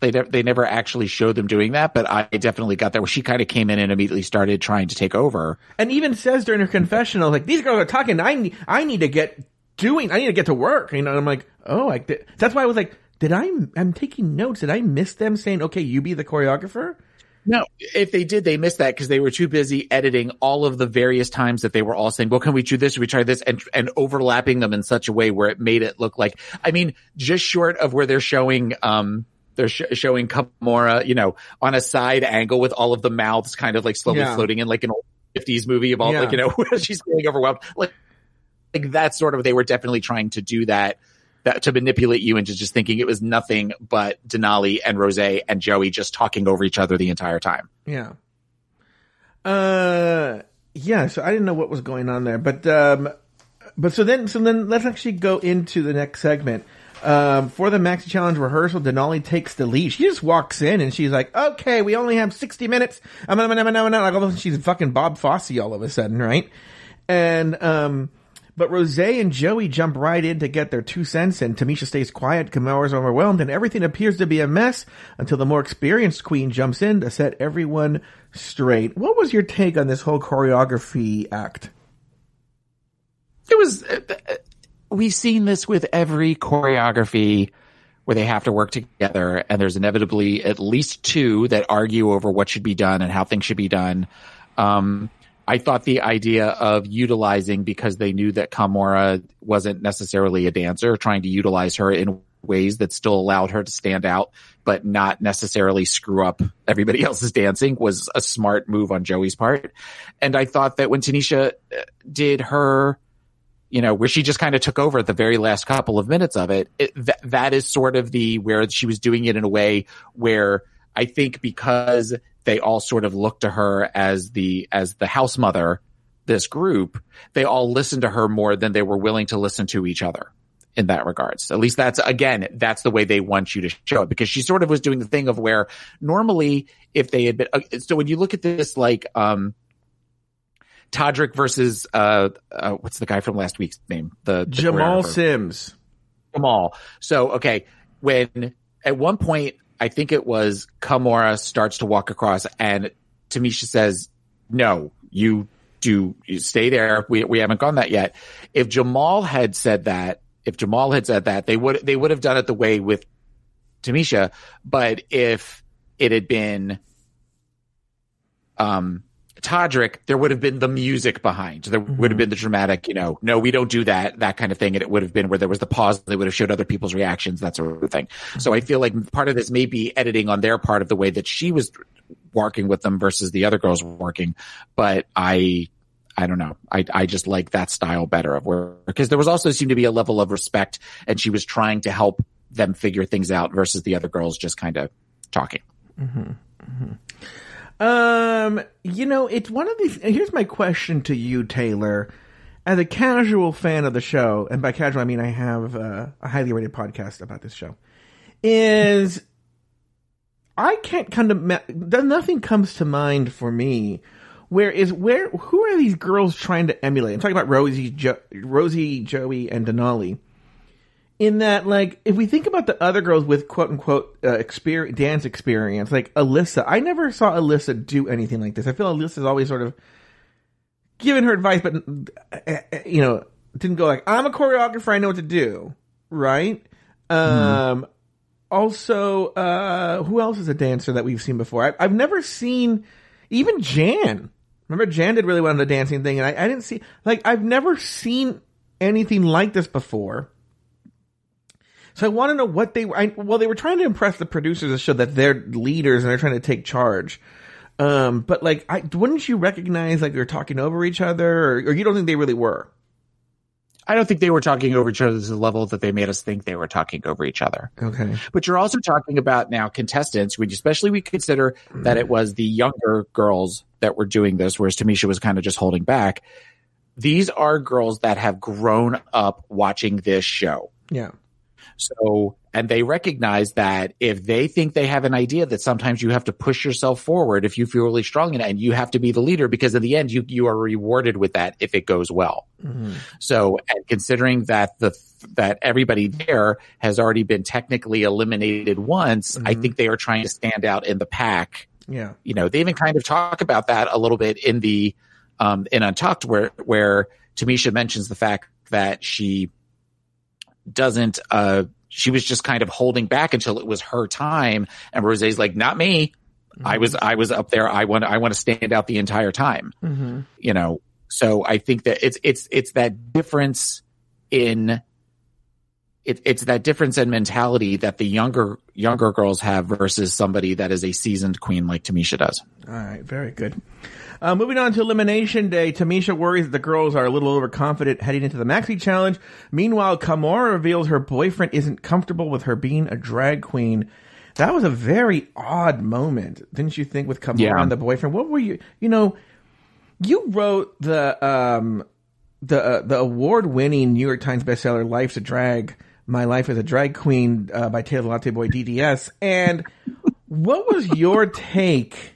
They never, they never actually showed them doing that, but I definitely got that where she kind of came in and immediately started trying to take over. And even says during her confessional, like, these girls are talking. I need, I need to get doing. I need to get to work. You know, and I'm like, oh, I did. That's why I was like, did I? I'm taking notes. Did I miss them saying, okay, you be the choreographer? No, if they did, they missed that because they were too busy editing all of the various times that they were all saying, "Well, can we do this? Should we try this?" and and overlapping them in such a way where it made it look like. I mean, just short of where they're showing, um, they're sh- showing Kahmora, you know, on a side angle with all of the mouths kind of like slowly Yeah. floating in, like an old fifties movie of all, Yeah. like you know, she's feeling overwhelmed, like like that sort of. They were definitely trying to do that. That, to manipulate you into just thinking it was nothing but Denali and Rose and Joey just talking over each other the entire time. Yeah. Uh, yeah. So I didn't know what was going on there, but um, but so then so then let's actually go into the next segment. Um, for the Maxi Challenge rehearsal, Denali takes the lead. She just walks in and she's like, "Okay, we only have sixty minutes." I'm gonna, I'm gonna, I'm gonna, like, all of a sudden she's fucking Bob Fosse all of a sudden, right? And um, but Rose and Joey jump right in to get their two cents and Tamisha stays quiet, Kahmora's overwhelmed, and everything appears to be a mess until the more experienced queen jumps in to set everyone straight. What was your take on this whole choreography act? it was uh, uh, we've seen this with every choreography where they have to work together and there's inevitably at least two that argue over what should be done and how things should be done um I thought the idea of utilizing because they knew that Kahmora wasn't necessarily a dancer, trying to utilize her in ways that still allowed her to stand out, but not necessarily screw up everybody else's dancing was a smart move on Joey's part. And I thought that when Tamisha uh, did her you know, where she just kind of took over at the very last couple of minutes of it. it th- that is sort of the where she was doing it in a way where I think because they all sort of looked to her as the as the house mother, this group, they all listened to her more than they were willing to listen to each other in that regards. At least that's again, that's the way they want you to show it because she sort of was doing the thing of where normally if they had been, uh, so when you look at this, like, um, Todrick versus, uh, uh, what's the guy from last week's name? The, the Jamal. Sims. Jamal. So, okay, when at one point, I think it was Kahmora starts to walk across and Tamisha says, no, you do you stay there. We, we haven't gone that yet. If Jamal had said that, if Jamal had said that, they would, they would have done it the way with Tamisha. But if it had been, um, Todrick, there would have been the music behind. There would have mm-hmm. been the dramatic, you know, no, we don't do that, that kind of thing. And it would have been where there was the pause. They would have showed other people's reactions, that sort of thing. So I feel like part of this may be editing on their part of the way that she was working with them versus the other girls working. But I, I don't know. I, I just like that style better of where, because there was also seemed to be a level of respect and she was trying to help them figure things out versus the other girls just kind of talking. Mm-hmm. Mm-hmm. Um, you know, it's one of these. Here's my question to you, Taylor. As a casual fan of the show, and by casual I mean I have uh, a highly rated podcast about this show, is I can't kind of nothing comes to mind for me. Where is where? Who are these girls trying to emulate? I'm talking about Rosie, jo- Rosie, Joey, and Denali. In that, like, if we think about the other girls with quote unquote uh, experience, dance experience, like Alyssa, I never saw Alyssa do anything like this. I feel Alyssa's always sort of given her advice, but uh, uh, you know, didn't go like, "I'm a choreographer, I know what to do." Right? Um. Also, uh, who else is a dancer that we've seen before? I, I've never seen even Jan. Remember, Jan did really well on the dancing thing, and I, I didn't see like I've never seen anything like this before. So I want to know what they were. I, well, they were trying to impress the producers to show that they're leaders and they're trying to take charge. Um, but like, I wouldn't you recognize like they're talking over each other, or, or you don't think they really were? I don't think they were talking over each other to the level that they made us think they were talking over each other. Okay. But you're also talking about now contestants, which especially we consider that it was the younger girls that were doing this, whereas Tamisha was kind of just holding back. These are girls that have grown up watching this show. Yeah. So, and they recognize that if they think they have an idea that sometimes you have to push yourself forward if you feel really strong in it and you have to be the leader because in the end you, you are rewarded with that if it goes well. So, and considering that the, that everybody there has already been technically eliminated once, I think they are trying to stand out in the pack Yeah. you know, they even kind of talk about that a little bit in the um in Untucked where where Tamisha mentions the fact that she doesn't uh she was just kind of holding back until it was her time and Rose's like, not me. I was I was up there. I want I want to stand out the entire time. Mm-hmm. You know. So I think that it's it's it's that difference in it, it's that difference in mentality that the younger younger girls have versus somebody that is a seasoned queen like Tamisha does. All right, very good. Uh, moving on to Elimination Day, Tamisha worries that the girls are a little overconfident heading into the Maxi Challenge. Meanwhile, Kahmora reveals her boyfriend isn't comfortable with her being a drag queen. That was a very odd moment, didn't you think, with Kahmora Yeah. and the boyfriend? What were you, you know, you wrote the, um, the, uh, the award winning New York Times bestseller, Life's a Drag, My Life as a Drag Queen, uh, by Taylor Latte Boy DDS. And what was your take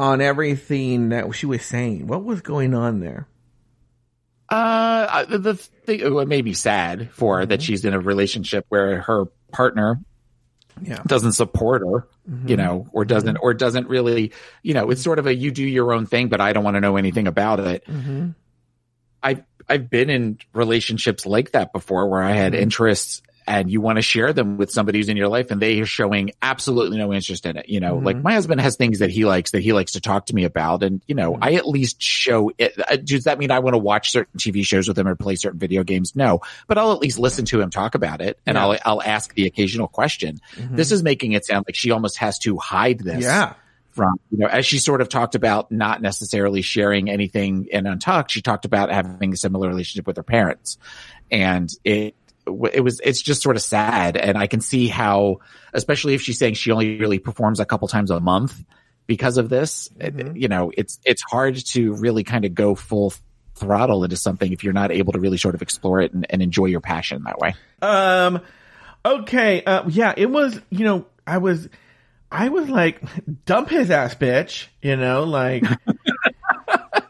on everything that she was saying. What was going on there? Uh, the, thing, it may be sad for her that mm-hmm. she's in a relationship where her partner Yeah. doesn't support her, mm-hmm. you know, or mm-hmm. doesn't, or doesn't really, you know, it's sort of a you do your own thing, but I don't want to know anything about it. I've, I've been in relationships like that before where I had interests and you want to share them with somebody who's in your life and they are showing absolutely no interest in it. You know, like mm-hmm. my husband has things that he likes that he likes to talk to me about. And, you know, mm-hmm. I at least show it. uh, Does that mean I want to watch certain TV shows with him or play certain video games? No, but I'll at least listen to him talk about it and I'll, I'll ask the occasional question. Mm-hmm. This is making it sound like she almost has to hide this Yeah. from, you know, as she sort of talked about not necessarily sharing anything in Untucked, she talked about having a similar relationship with her parents. And it, it was, it's just sort of sad. And I can see how, especially if she's saying she only really performs a couple times a month because of this, it- you know, it's, it's hard to really kind of go full throttle into something if you're not able to really sort of explore it and, and enjoy your passion that way. Um, okay. Uh, yeah, it was, you know, I was, I was like, dump his ass, bitch, you know, like,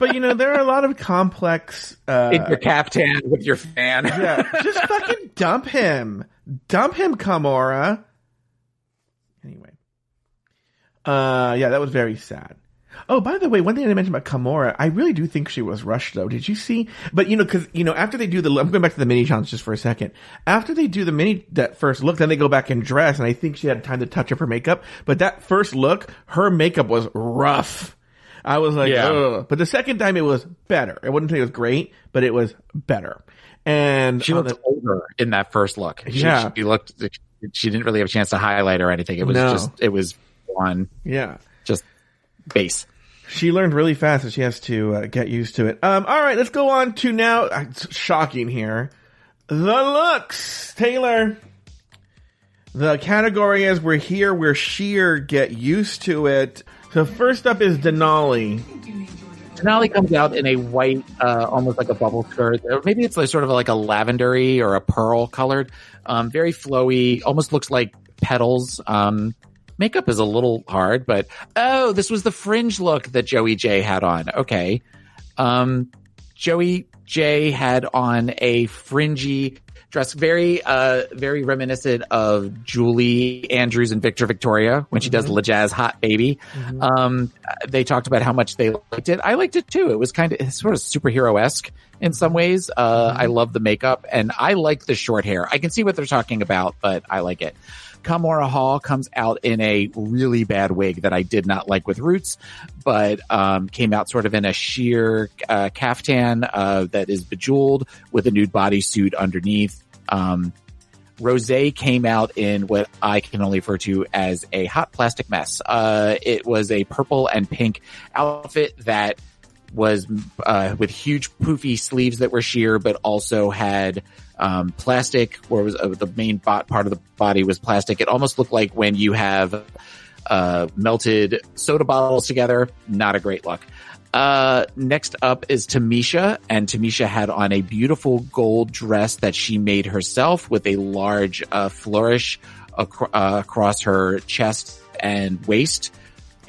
but you know, there are a lot of complex, uh, In your caftan with your fan. yeah, just fucking dump him. Dump him, Kahmora. Anyway. Uh, yeah, that was very sad. Oh, by the way, one thing I didn't mention about Kahmora, I really do think she was rushed though. Did you see? But you know, cause, you know, after they do the, I'm going back to the mini challenge just for a second. After they do the mini, that first look, then they go back and dress, and I think she had time to touch up her makeup. But that first look, her makeup was rough. I was like, Yeah. Ugh. But the second time it was better. I wouldn't say it was great, but it was better. And She looked the- older in that first look. She, Yeah. she looked. She didn't really have a chance to highlight or anything. It was No. just. It was one yeah. just base. She learned really fast and she has to uh, get used to it. Um, all right, let's go on to now. uh, It's shocking here. The looks. Taylor. The category is we're here, we're sheer, get used to it. So first up is Denali. Denali comes out in a white, uh, almost like a bubble skirt, maybe it's like sort of like a lavendery or a pearl colored, um, very flowy, almost looks like petals. Um, makeup is a little hard, but oh, this was the fringe look that Joey Jay had on. Okay. Um, Joey Jay had on a fringy dress, very, uh, very reminiscent of Julie Andrews and Victor Victoria when she does La Jazz Hot Baby. Um, they talked about how much they liked it. I liked it too. It was kind of sort of superhero esque in some ways. Uh, I love the makeup and I like the short hair. I can see what they're talking about, but I like it. Kahmora Hall comes out in a really bad wig that I did not like with Roots, but um, came out sort of in a sheer uh, caftan uh, that is bejeweled with a nude bodysuit underneath. Um, Rose came out in what I can only refer to as a hot plastic mess. Uh, it was a purple and pink outfit that was uh, with huge poofy sleeves that were sheer, but also had um, plastic, where was uh, the main bot part of the body was plastic. It almost looked like when you have uh, melted soda bottles together. Not a great look. Uh, next up is Tamisha, and Tamisha had on a beautiful gold dress that she made herself with a large uh, flourish acro- uh, across her chest and waist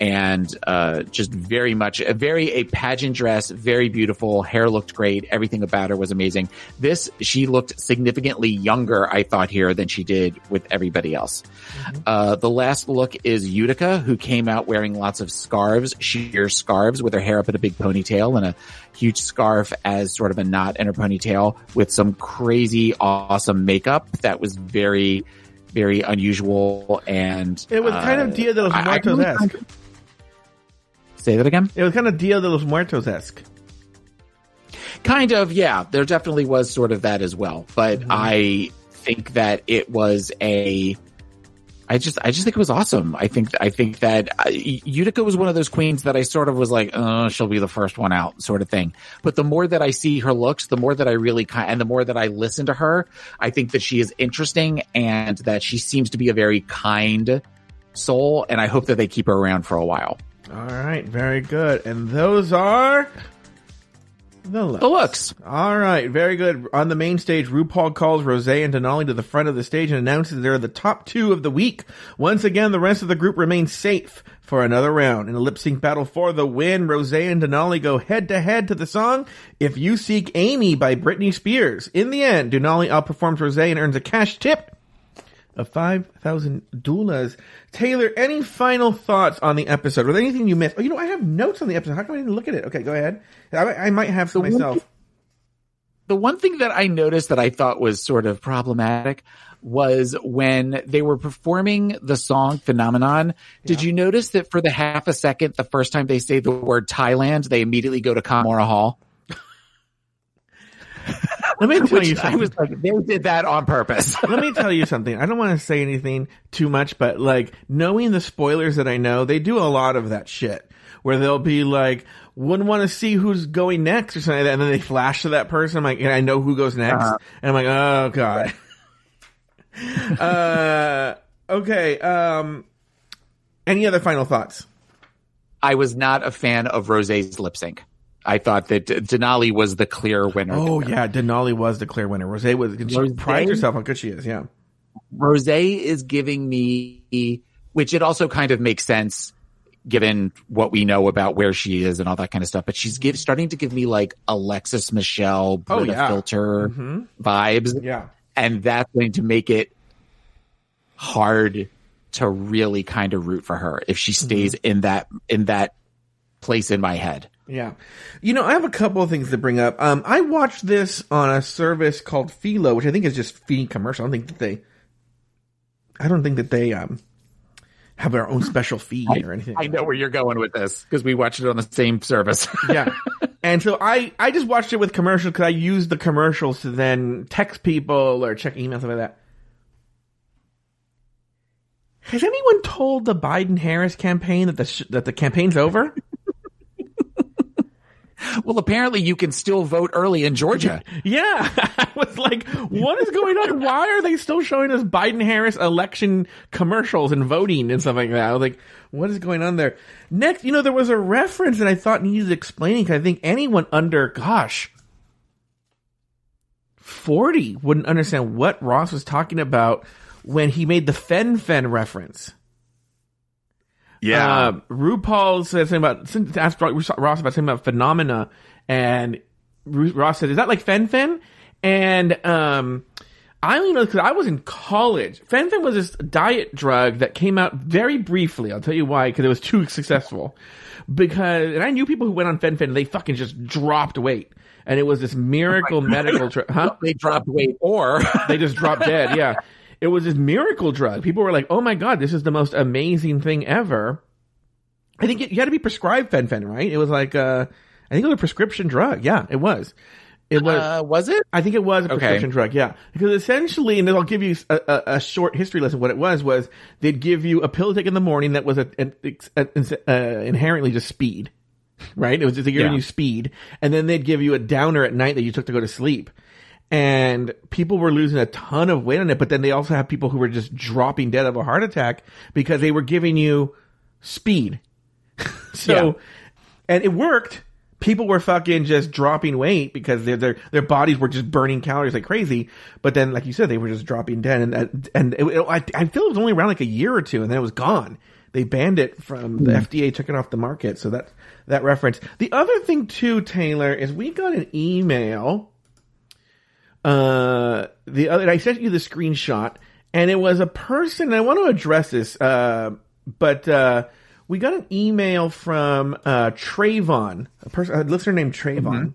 and uh, just very much a very a pageant dress, very beautiful. Hair looked great. Everything about her was amazing. This she looked significantly younger, I thought here than she did with everybody else. Uh, the last look is Utica, who came out wearing lots of scarves, sheer scarves, with her hair up in a big ponytail and a huge scarf as sort of a knot in her ponytail, with some crazy awesome makeup that was very. Very unusual, and It was kind uh, of Dia de los Muertos esque. Say that again. It was kind of Dia de los Muertos esque. Kind of, yeah. There definitely was sort of that as well, but I think that it was a. I just, I just think it was awesome. I think, I think that uh, Utica was one of those queens that I sort of was like, oh, she'll be the first one out, sort of thing. But the more that I see her looks, the more that I really kind, and the more that I listen to her, I think that she is interesting and that she seems to be a very kind soul. And I hope that they keep her around for a while. All right, very good. And those are the looks. The looks. All right, very good. On the main stage, RuPaul calls Rose and Denali to the front of the stage and announces they're the top two of the week. Once again, the rest of the group remains safe for another round. In a lip sync battle for the win, Rose and Denali go head to head to the song If You Seek Amy by Britney Spears. In the end, Denali outperforms Rose and earns a cash tip of 5,000 doulas. Taylor, any final thoughts on the episode? Was there anything you missed? Oh, you know, I have notes on the episode. How come I didn't look at it? Okay, go ahead. I, I might have some myself. the one thing that I noticed that I thought was sort of problematic was when they were performing the song Phenomenon. Did you notice that for the half a second, the first time they say the word Thailand, they immediately go to Kahmora Hall? Let me tell you Which I was like, they did that on purpose. Let me tell you something. I don't want to say anything too much, but like knowing the spoilers that I know, they do a lot of that shit where they'll be like, wouldn't want to see who's going next or something like that. And then they flash to that person. I'm like, and I know who goes next. Uh-huh. And I'm like, oh God. uh, okay. Um, any other final thoughts? I was not a fan of Rose's lip sync. I thought that Denali was the clear winner. Oh there. yeah. Denali was the clear winner. Rose was, she Rosé? prides herself how good she is. Yeah. Rose is giving me, which it also kind of makes sense given what we know about where she is and all that kind of stuff. But she's give, starting to give me like Alexis Michelle, Brita yeah. Filter Mhm. vibes. Yeah. And that's going to make it hard to really kind of root for her if she stays in that, in that place in my head. Yeah. You know, I have a couple of things to bring up. Um, I watched this on a service called Philo, which I think is just feeding commercial. I don't think that they, I don't think that they, um, have their own special feed or anything. I know where you're going with this because we watched it on the same service. yeah. And so I, I just watched it with commercials because I used the commercials to then text people or check emails, stuff like that. Has anyone told the Biden Harris campaign that the sh- that the campaign's over? well, apparently you can still vote early in Georgia. Yeah, I was like, what is going on? Why are they still showing us Biden Harris election commercials and voting and stuff like that? I was like, what is going on there? Next, you know, there was a reference that I thought needed explaining because I think anyone under, gosh, 40 wouldn't understand what Ross was talking about when he made the fen-phen reference. Uh, RuPaul said something about since asked Ross about something about phenomena, and Ru- Ross said, "Is that like fen-phen?" And um, I only know because I was in college. fen-phen was this diet drug that came out very briefly. I'll tell you why because it was too successful. Because and I knew people who went on fen-phen, they fucking just dropped weight, and it was this miracle medical drug. Huh? They dropped weight or they just dropped dead. Yeah. It was this miracle drug. People were like, "Oh my god, this is the most amazing thing ever." I think it, you had to be prescribed fen-phen, right? It was like, uh, I think it was a prescription drug. Yeah, it was. It was. uh, was it? I think it was a Okay. prescription drug. Yeah, because essentially, and I'll give you a, a, a short history lesson. What it was was they'd give you a pill to take in the morning that was a, a, a, inherently just speed, right? It was just giving Yeah. you speed, and then they'd give you a downer at night that you took to go to sleep. And people were losing a ton of weight on it, but then they also have people who were just dropping dead of a heart attack because they were giving you speed. so, Yeah. and it worked, people were fucking just dropping weight because their their their bodies were just burning calories like crazy. But then, like you said, they were just dropping dead, and and it, it, I, I feel it was only around like a year or two, and then it was gone. They banned it from the hmm. FDA, took it off the market. So that that reference. The other thing too, Taylor, is we got an email. Uh, the other I sent you the screenshot, and it was a person. I want to address this, uh, but uh, we got an email from uh, Trayvon, a person, a listener named Trayvon,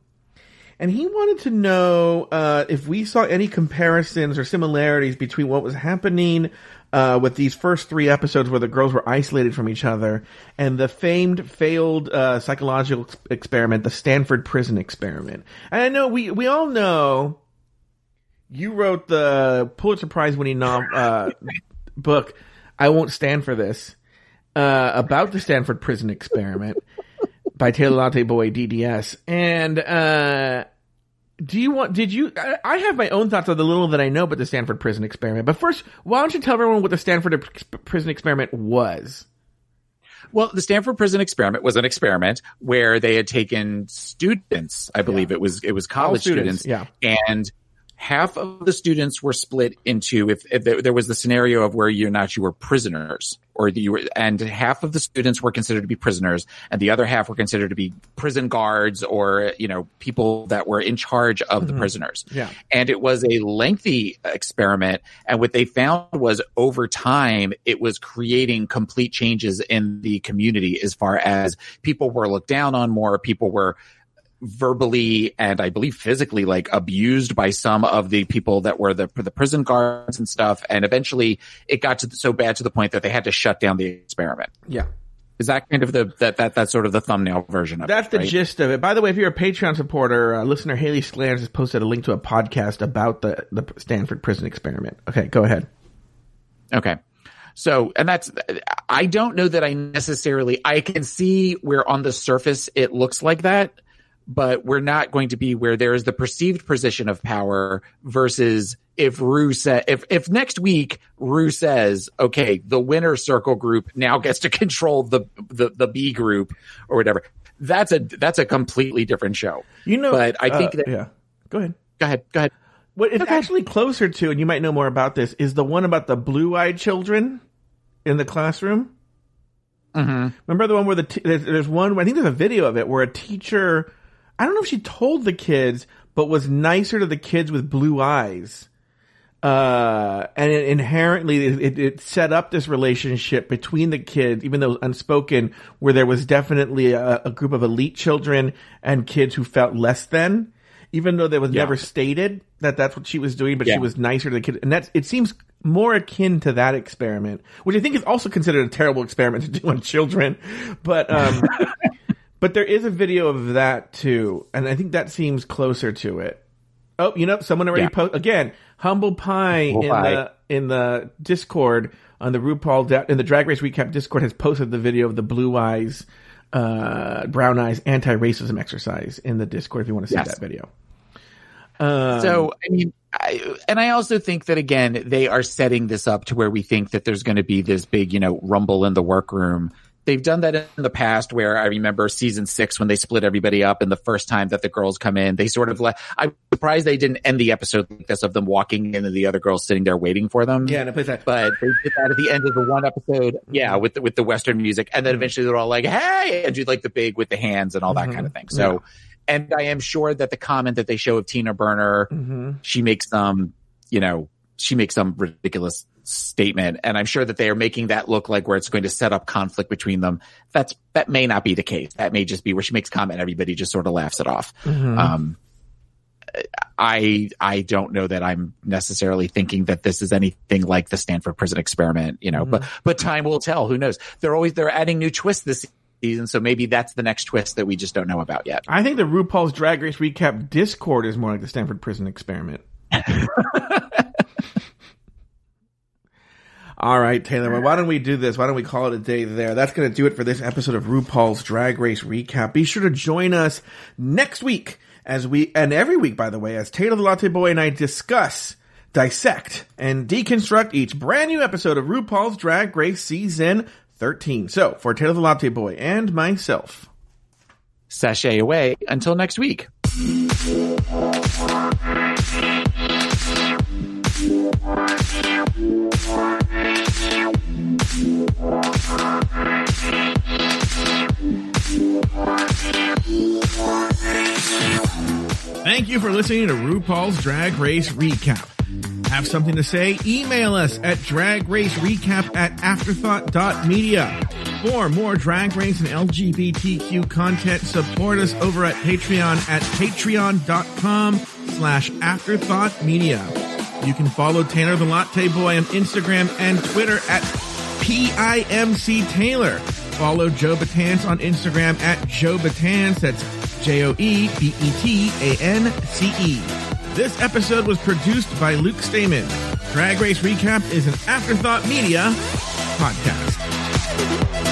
and he wanted to know uh, if we saw any comparisons or similarities between what was happening uh, with these first three episodes where the girls were isolated from each other and the famed failed uh, psychological experiment, the Stanford Prison Experiment. And I know we we all know you wrote the Pulitzer Prize winning novel, uh, book. I won't stand for this uh, about the Stanford Prison Experiment by Taylor Latte Boy DDS. And uh, do you want? Did you? I, I have my own thoughts on the little that I know about the Stanford Prison Experiment. But first, why don't you tell everyone what the Stanford Ex- Prison Experiment was? Well, the Stanford Prison Experiment was an experiment where they had taken students. I believe it was it was college students, students, and half of the students were split into if, if there, there was the scenario of where you're not you were prisoners or you were and half of the students were considered to be prisoners and the other half were considered to be prison guards or you know people that were in charge of the mm-hmm. prisoners Yeah. and it was a lengthy experiment and what they found was over time it was creating complete changes in the community as far as people were looked down on more people were verbally and I believe physically like abused by some of the people that were the the prison guards and stuff. And eventually it got to so bad to the point that they had to shut down the experiment. Yeah. Is that kind of the that that that's sort of the thumbnail version of it. That's it? the right? gist of it. By the way, if you're a Patreon supporter, uh, listener Haley Sklans has posted a link to a podcast about the, the Stanford Prison Experiment. Okay, go ahead. Okay. So, and that's, I don't know that I necessarily, I can see where on the surface it looks like that, but we're not going to be where there is the perceived position of power versus if Ru said, if, if next week Ru says, okay, the winner circle group now gets to control the, the, the B group or whatever. That's a, that's a completely different show. You know, but I think uh, that, yeah. Go ahead. go ahead, go ahead. What it's actually closer to, and you might know more about this, is the one about the blue-eyed children in the classroom. Mm-hmm. Remember the one where the t- there's, there's one? I think there's a video of it where a teacher, I don't know if she told the kids, but was nicer to the kids with blue eyes. Uh, and it inherently it, it, set up this relationship between the kids, even though it was unspoken, where there was definitely a, a group of elite children and kids who felt less than, even though there was Yeah. never stated that that's what she was doing, but she was nicer to the kids. And that's, it seems more akin to that experiment, which I think is also considered a terrible experiment to do on children. But, um, but there is a video of that too. And I think that seems closer to it. Oh, you know, someone already Yeah. posted again. Humble Pie Humble in Pie. the in the Discord on the RuPaul da- in the Drag Race Recap Discord has posted the video of the blue eyes, uh, brown eyes anti racism exercise in the Discord. If you want to see Yes. that video, um, So, I mean, I, and I also think that again, they are setting this up to where we think that there's going to be this big, you know, rumble in the workroom. They've done that in the past where I remember season six when they split everybody up and the first time that the girls come in, they sort of let, I'm surprised they didn't end the episode like this of them walking in and the other girls sitting there waiting for them. yeah, and it plays that. But they did that at the end of the one episode, yeah, mm-hmm. with the, with the Western music, and then mm-hmm. eventually they're all like, "Hey!" and do like the big with the hands and all that mm-hmm. kind of thing. So, and I am sure that the comment that they show of Tina Burner, hmm she makes them, you know, she makes some ridiculous statement, and I'm sure that they are making that look like where it's going to set up conflict between them. That's that may not be the case. That may just be where she makes comment, everybody just sort of laughs it off. Um, I I don't know that I'm necessarily thinking that this is anything like the Stanford prison experiment, you know, but but time will tell. Who knows? They're always they're adding new twists this season, so maybe that's the next twist that we just don't know about yet. I think the RuPaul's Drag Race Recap Discord is more like the Stanford Prison Experiment. All right, Taylor. Well, why don't we do this? Why don't we call it a day there? That's going to do it for this episode of RuPaul's Drag Race Recap. Be sure to join us next week as we, and every week, by the way, as Taylor the Latte Boy and I discuss, dissect, and deconstruct each brand new episode of RuPaul's Drag Race Season 13. So, for Taylor the Latte Boy and myself, sashay away until next week. Thank you for listening to RuPaul's Drag Race Recap. Have something to say? Email us at dragracerecap at afterthought.media. For more drag race and LGBTQ content, support us over at Patreon at patreon.com slash afterthought media. You can follow Taylor the Latte Boy on Instagram and Twitter at PIMC Taylor. Follow Joe Betance on Instagram at Joe Betance. That's J-O-E-B-E-T-A-N-C-E. This episode was produced by Luke Stamen. Drag Race Recap is an Afterthought Media podcast.